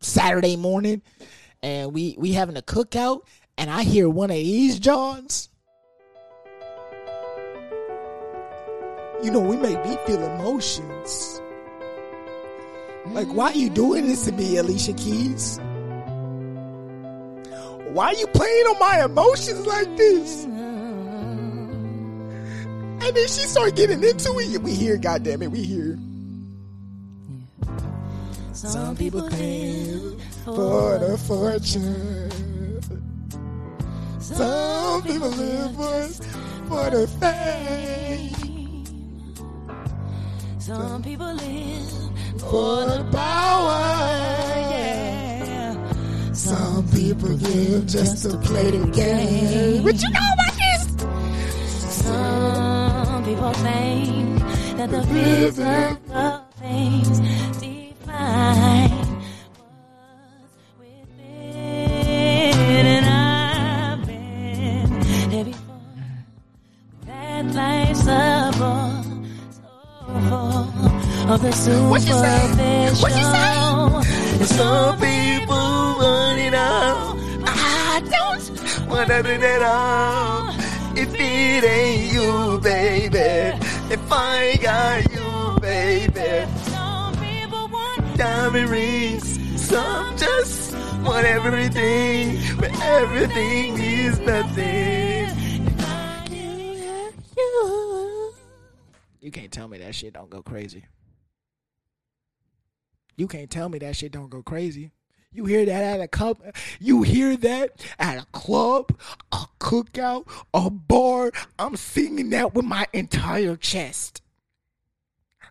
Saturday morning and we we having a cookout and I hear one of these Johns. You know, we make me feel emotions. Like, why are you doing this to me, Alicia Keys? Why are you playing on my emotions like this? And then she started getting into it. We hear, goddamn it, we hear. Some people live for the fortune. Some people live for, for the fame. Some people live for the power. Yeah. Some people give just to play the game. What you know about this? Some people think that the physical things define the What you say? superficial. What you say? And some people want it all. I don't. Want to do it all. If it ain't you, baby. If I got you, baby. Some people want diamond rings. Some just want everything. But everything means nothing. If I didn't you. You can't tell me that shit don't go crazy. You can't tell me that shit don't go crazy. You hear that at a cup? You hear that at a club, a cookout, a bar? I'm singing that with my entire chest.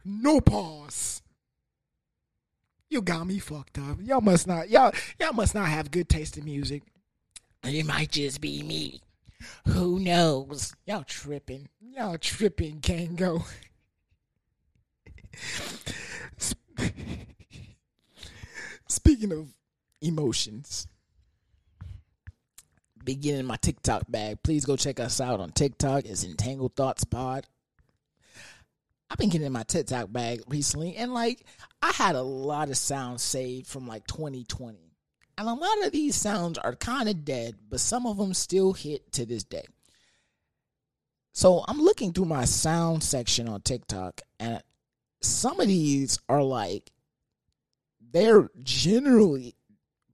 No pause. You got me fucked up. Y'all must not y'all y'all must not have good taste in music. It might just be me. Who knows? Y'all tripping. Y'all tripping, Kango. *laughs* Speaking of emotions, beginning my TikTok bag. Please go check us out on TikTok. It's Entangled Thoughts Pod. I've been getting in my TikTok bag recently, and like I had a lot of sounds saved from like 2020. And a lot of these sounds are kind of dead, but some of them still hit to this day. So I'm looking through my sound section on TikTok, and some of these are like they're generally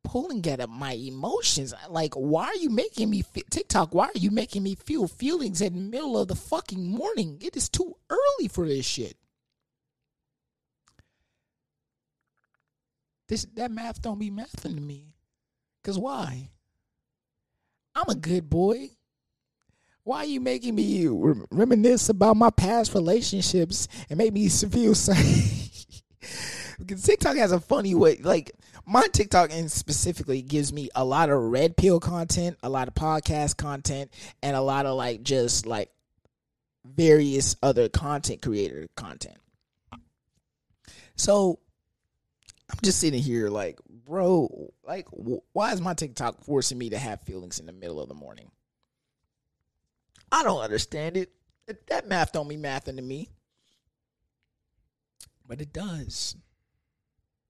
pulling at my emotions. Like, why are you making me TikTok? Why are you making me feel feelings in the middle of the fucking morning? It is too early for this shit. This that math don't be mathing to me. Cause why? I'm a good boy. Why are you making me reminisce about my past relationships and make me feel *laughs* sad? Because TikTok has a funny way. Like my TikTok and specifically gives me a lot of red pill content, a lot of podcast content, and a lot of like just like various other content creator content. So I'm just sitting here like, bro, like, wh- why is my TikTok forcing me to have feelings in the middle of the morning? I don't understand it. That math don't mean mathing to me. but it does.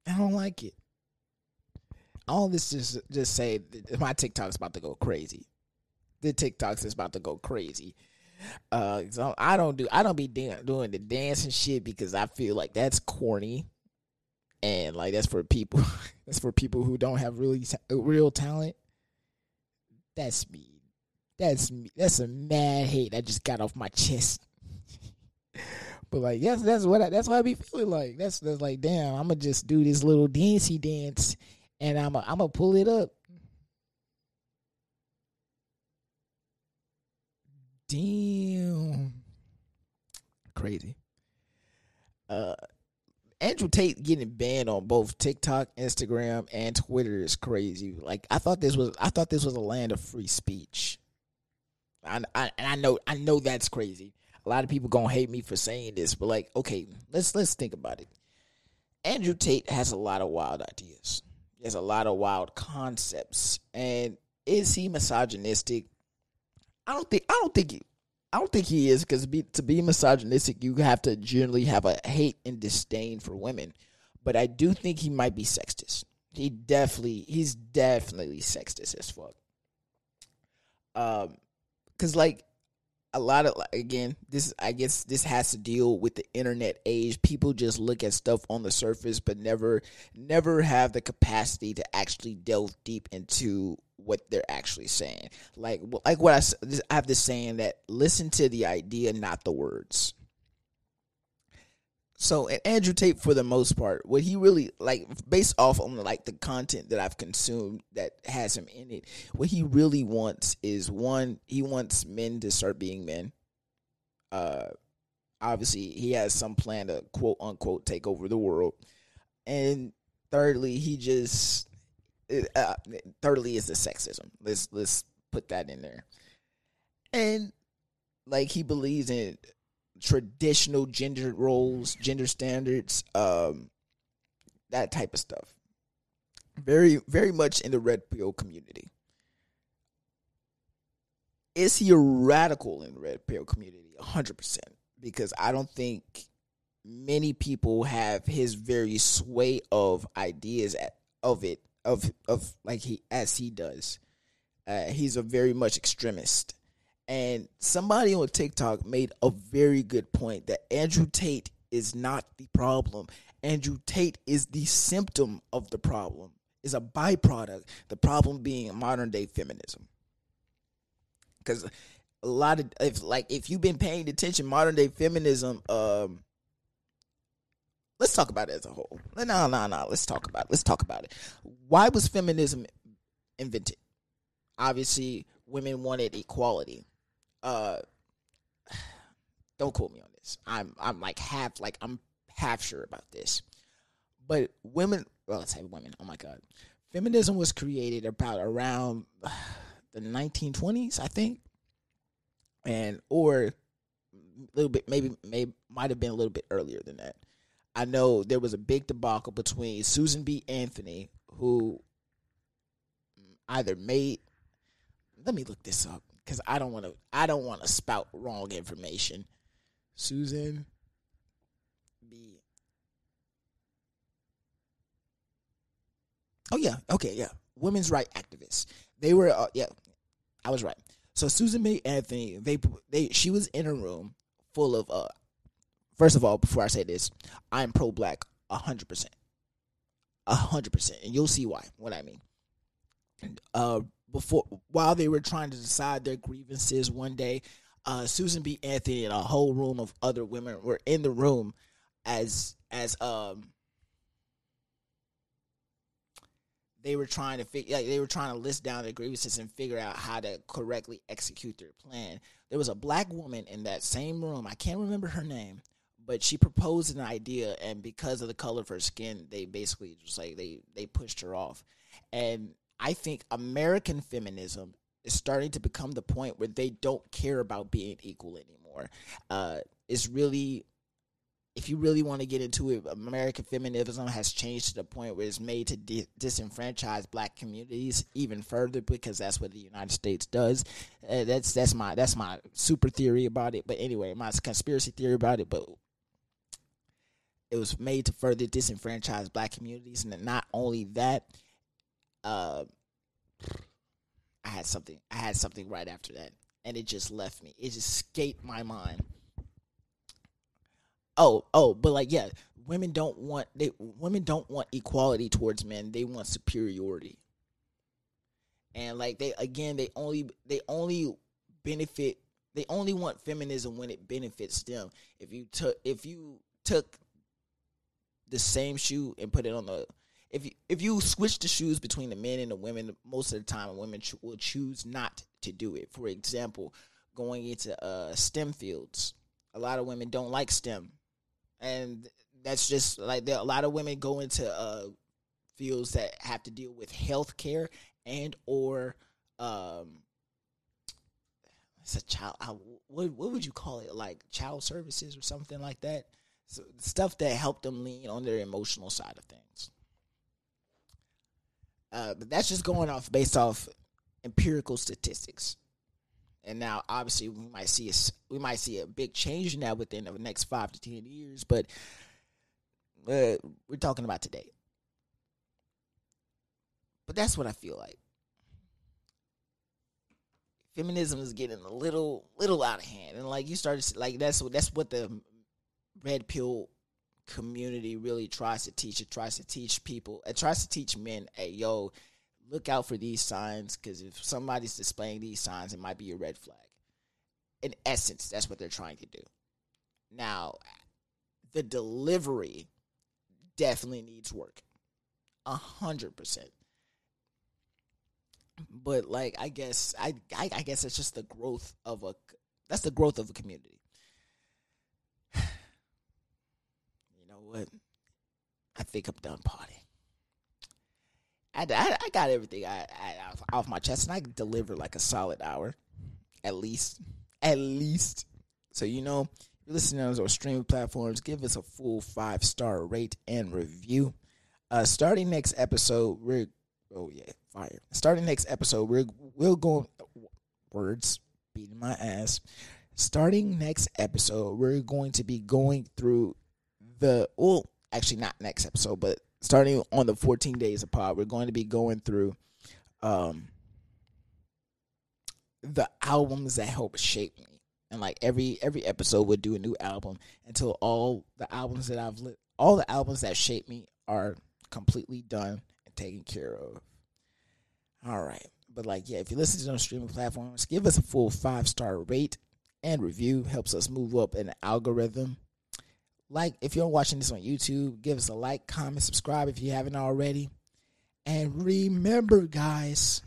I don't like it. All this just just say my TikTok's about to go crazy. The TikToks is about to go crazy. Uh, so I don't do I don't be doing the dancing shit because I feel like that's corny, and like that's for people *laughs* that's for people who don't have really ta- real talent. That's me. That's me. That's a mad hate I just got off my chest. *laughs* but like yes, that's what I, that's what I be feeling like. That's that's like damn. I'm gonna just do this little dancey dance, and I'm I'm gonna pull it up. Damn, crazy. Uh, Andrew Tate getting banned on both TikTok, Instagram, and Twitter is crazy. Like I thought this was I thought this was a land of free speech. I, I and I know I know that's crazy. A lot of people gonna hate me for saying this, but like, okay, let's let's think about it. Andrew Tate has a lot of wild ideas. He has a lot of wild concepts, and is he misogynistic? I don't think I don't think he, I don't think he is because be, to be misogynistic, you have to generally have a hate and disdain for women. But I do think he might be sexist. He definitely he's definitely sexist as fuck. Um, because like a lot of again this i guess this has to deal with the internet age. People just look at stuff on the surface but never never have the capacity to actually delve deep into what they're actually saying. Like like what I have this saying that listen to the idea not the words so and Andrew Tate, for the most part, what he really like, based off on like the content that I've consumed that has him in it, what he really wants is one, he wants men to start being men. Uh, obviously, he has some plan to quote unquote take over the world, and thirdly, he just, uh, thirdly is the sexism. Let's let's put that in there, and like he believes in traditional gender roles, gender standards, um, that type of stuff. Very, very much in the red pill community. Is he a radical in the red pill community? hundred percent. Because I don't think many people have his very sway of ideas at, of it of of like he as he does. Uh, he's a very much extremist. And somebody on TikTok made a very good point that Andrew Tate is not the problem. Andrew Tate is the symptom of the problem, is a byproduct. The problem being modern day feminism. Because a lot of if like if you've been paying attention, modern day feminism, um, let's talk about it as a whole. No, no, no. Let's talk about it. Let's talk about it. Why was feminism invented? Obviously, women wanted equality uh don't quote me on this. I'm I'm like half like I'm half sure about this. But women well let's say women, oh my god. Feminism was created about around the 1920s, I think. And or a little bit maybe maybe might have been a little bit earlier than that. I know there was a big debacle between Susan B. Anthony, who either made let me look this up because I don't want to. I don't want to spout wrong information. Susan B. Oh yeah, okay, yeah. Women's right activists. They were. Uh, yeah, I was right. So Susan B. Anthony, they they she was in a room full of. uh First of all, before I say this, I'm pro black hundred percent, hundred percent, and you'll see why. What I mean. Uh, before while they were trying to decide their grievances one day, uh, Susan B. Anthony and a whole room of other women were in the room as as um they were trying to figure like, they were trying to list down their grievances and figure out how to correctly execute their plan. There was a black woman in that same room. I can't remember her name, but she proposed an idea and because of the color of her skin, they basically just like they they pushed her off. And I think American feminism is starting to become the point where they don't care about being equal anymore. Uh, it's really, if you really want to get into it, American feminism has changed to the point where it's made to di- disenfranchise black communities even further because that's what the United States does. Uh, that's that's my that's my super theory about it. But anyway, my conspiracy theory about it. But it was made to further disenfranchise black communities, and not only that, uh, I had something. I had something right after that, and it just left me. It escaped my mind. Oh, oh, but like, yeah, women don't want they women don't want equality towards men. They want superiority. And like they again, they only they only benefit they only want feminism when it benefits them. If you took if you took the same shoe and put it on the if you, if you switch the shoes between the men and the women, most of the time women will choose not to do it. For example, going into uh, STEM fields, a lot of women don't like STEM, and that's just like there. A lot of women go into uh, fields that have to deal with healthcare and or um, it's a child. what what would you call it? Like child services or something like that. So stuff that help them lean on their emotional side of things. Uh, but that's just going off based off empirical statistics. And now, obviously, we might see a, we might see a big change in that within the next five to ten years. But uh, we're talking about today. But that's what I feel like. Feminism is getting a little little out of hand, and like you started like that's what that's what the red pill community really tries to teach. It tries to teach people. It tries to teach men, hey, yo, look out for these signs because if somebody's displaying these signs, it might be a red flag. In essence, that's what they're trying to do. Now, the delivery definitely needs work. A hundred percent. But like I guess I, I I guess it's just the growth of a that's the growth of a community. you know what? I think I'm done partying. I, I, I got everything I, I off my chest, and I delivered like a solid hour, at least, at least. So you know, you're listening on our streaming platforms. Give us a full five star rate and review. Uh, starting next episode, we're oh yeah, fire. Starting next episode, we're we'll go words beating my ass. Starting next episode, we're going to be going through the well, actually not next episode, but starting on the 14 days pod, we're going to be going through um the albums that help shape me. And like every every episode would do a new album until all the albums that I've lit all the albums that shape me are completely done and taken care of. All right. But like yeah, if you listen to those streaming platforms, give us a full five star rate and review. Helps us move up in the algorithm like if you're watching this on YouTube, give us a like, comment, subscribe if you haven't already. And remember, guys,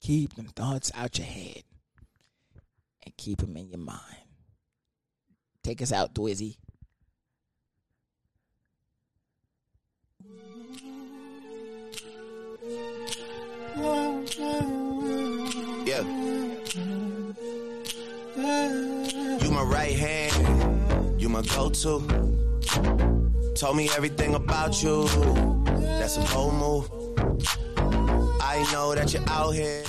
keep them thoughts out your head and keep them in your mind. Take us out, Dwizzy. Yeah. You my right hand my go-to. Told me everything about you. That's a bold move. I know that you're out here.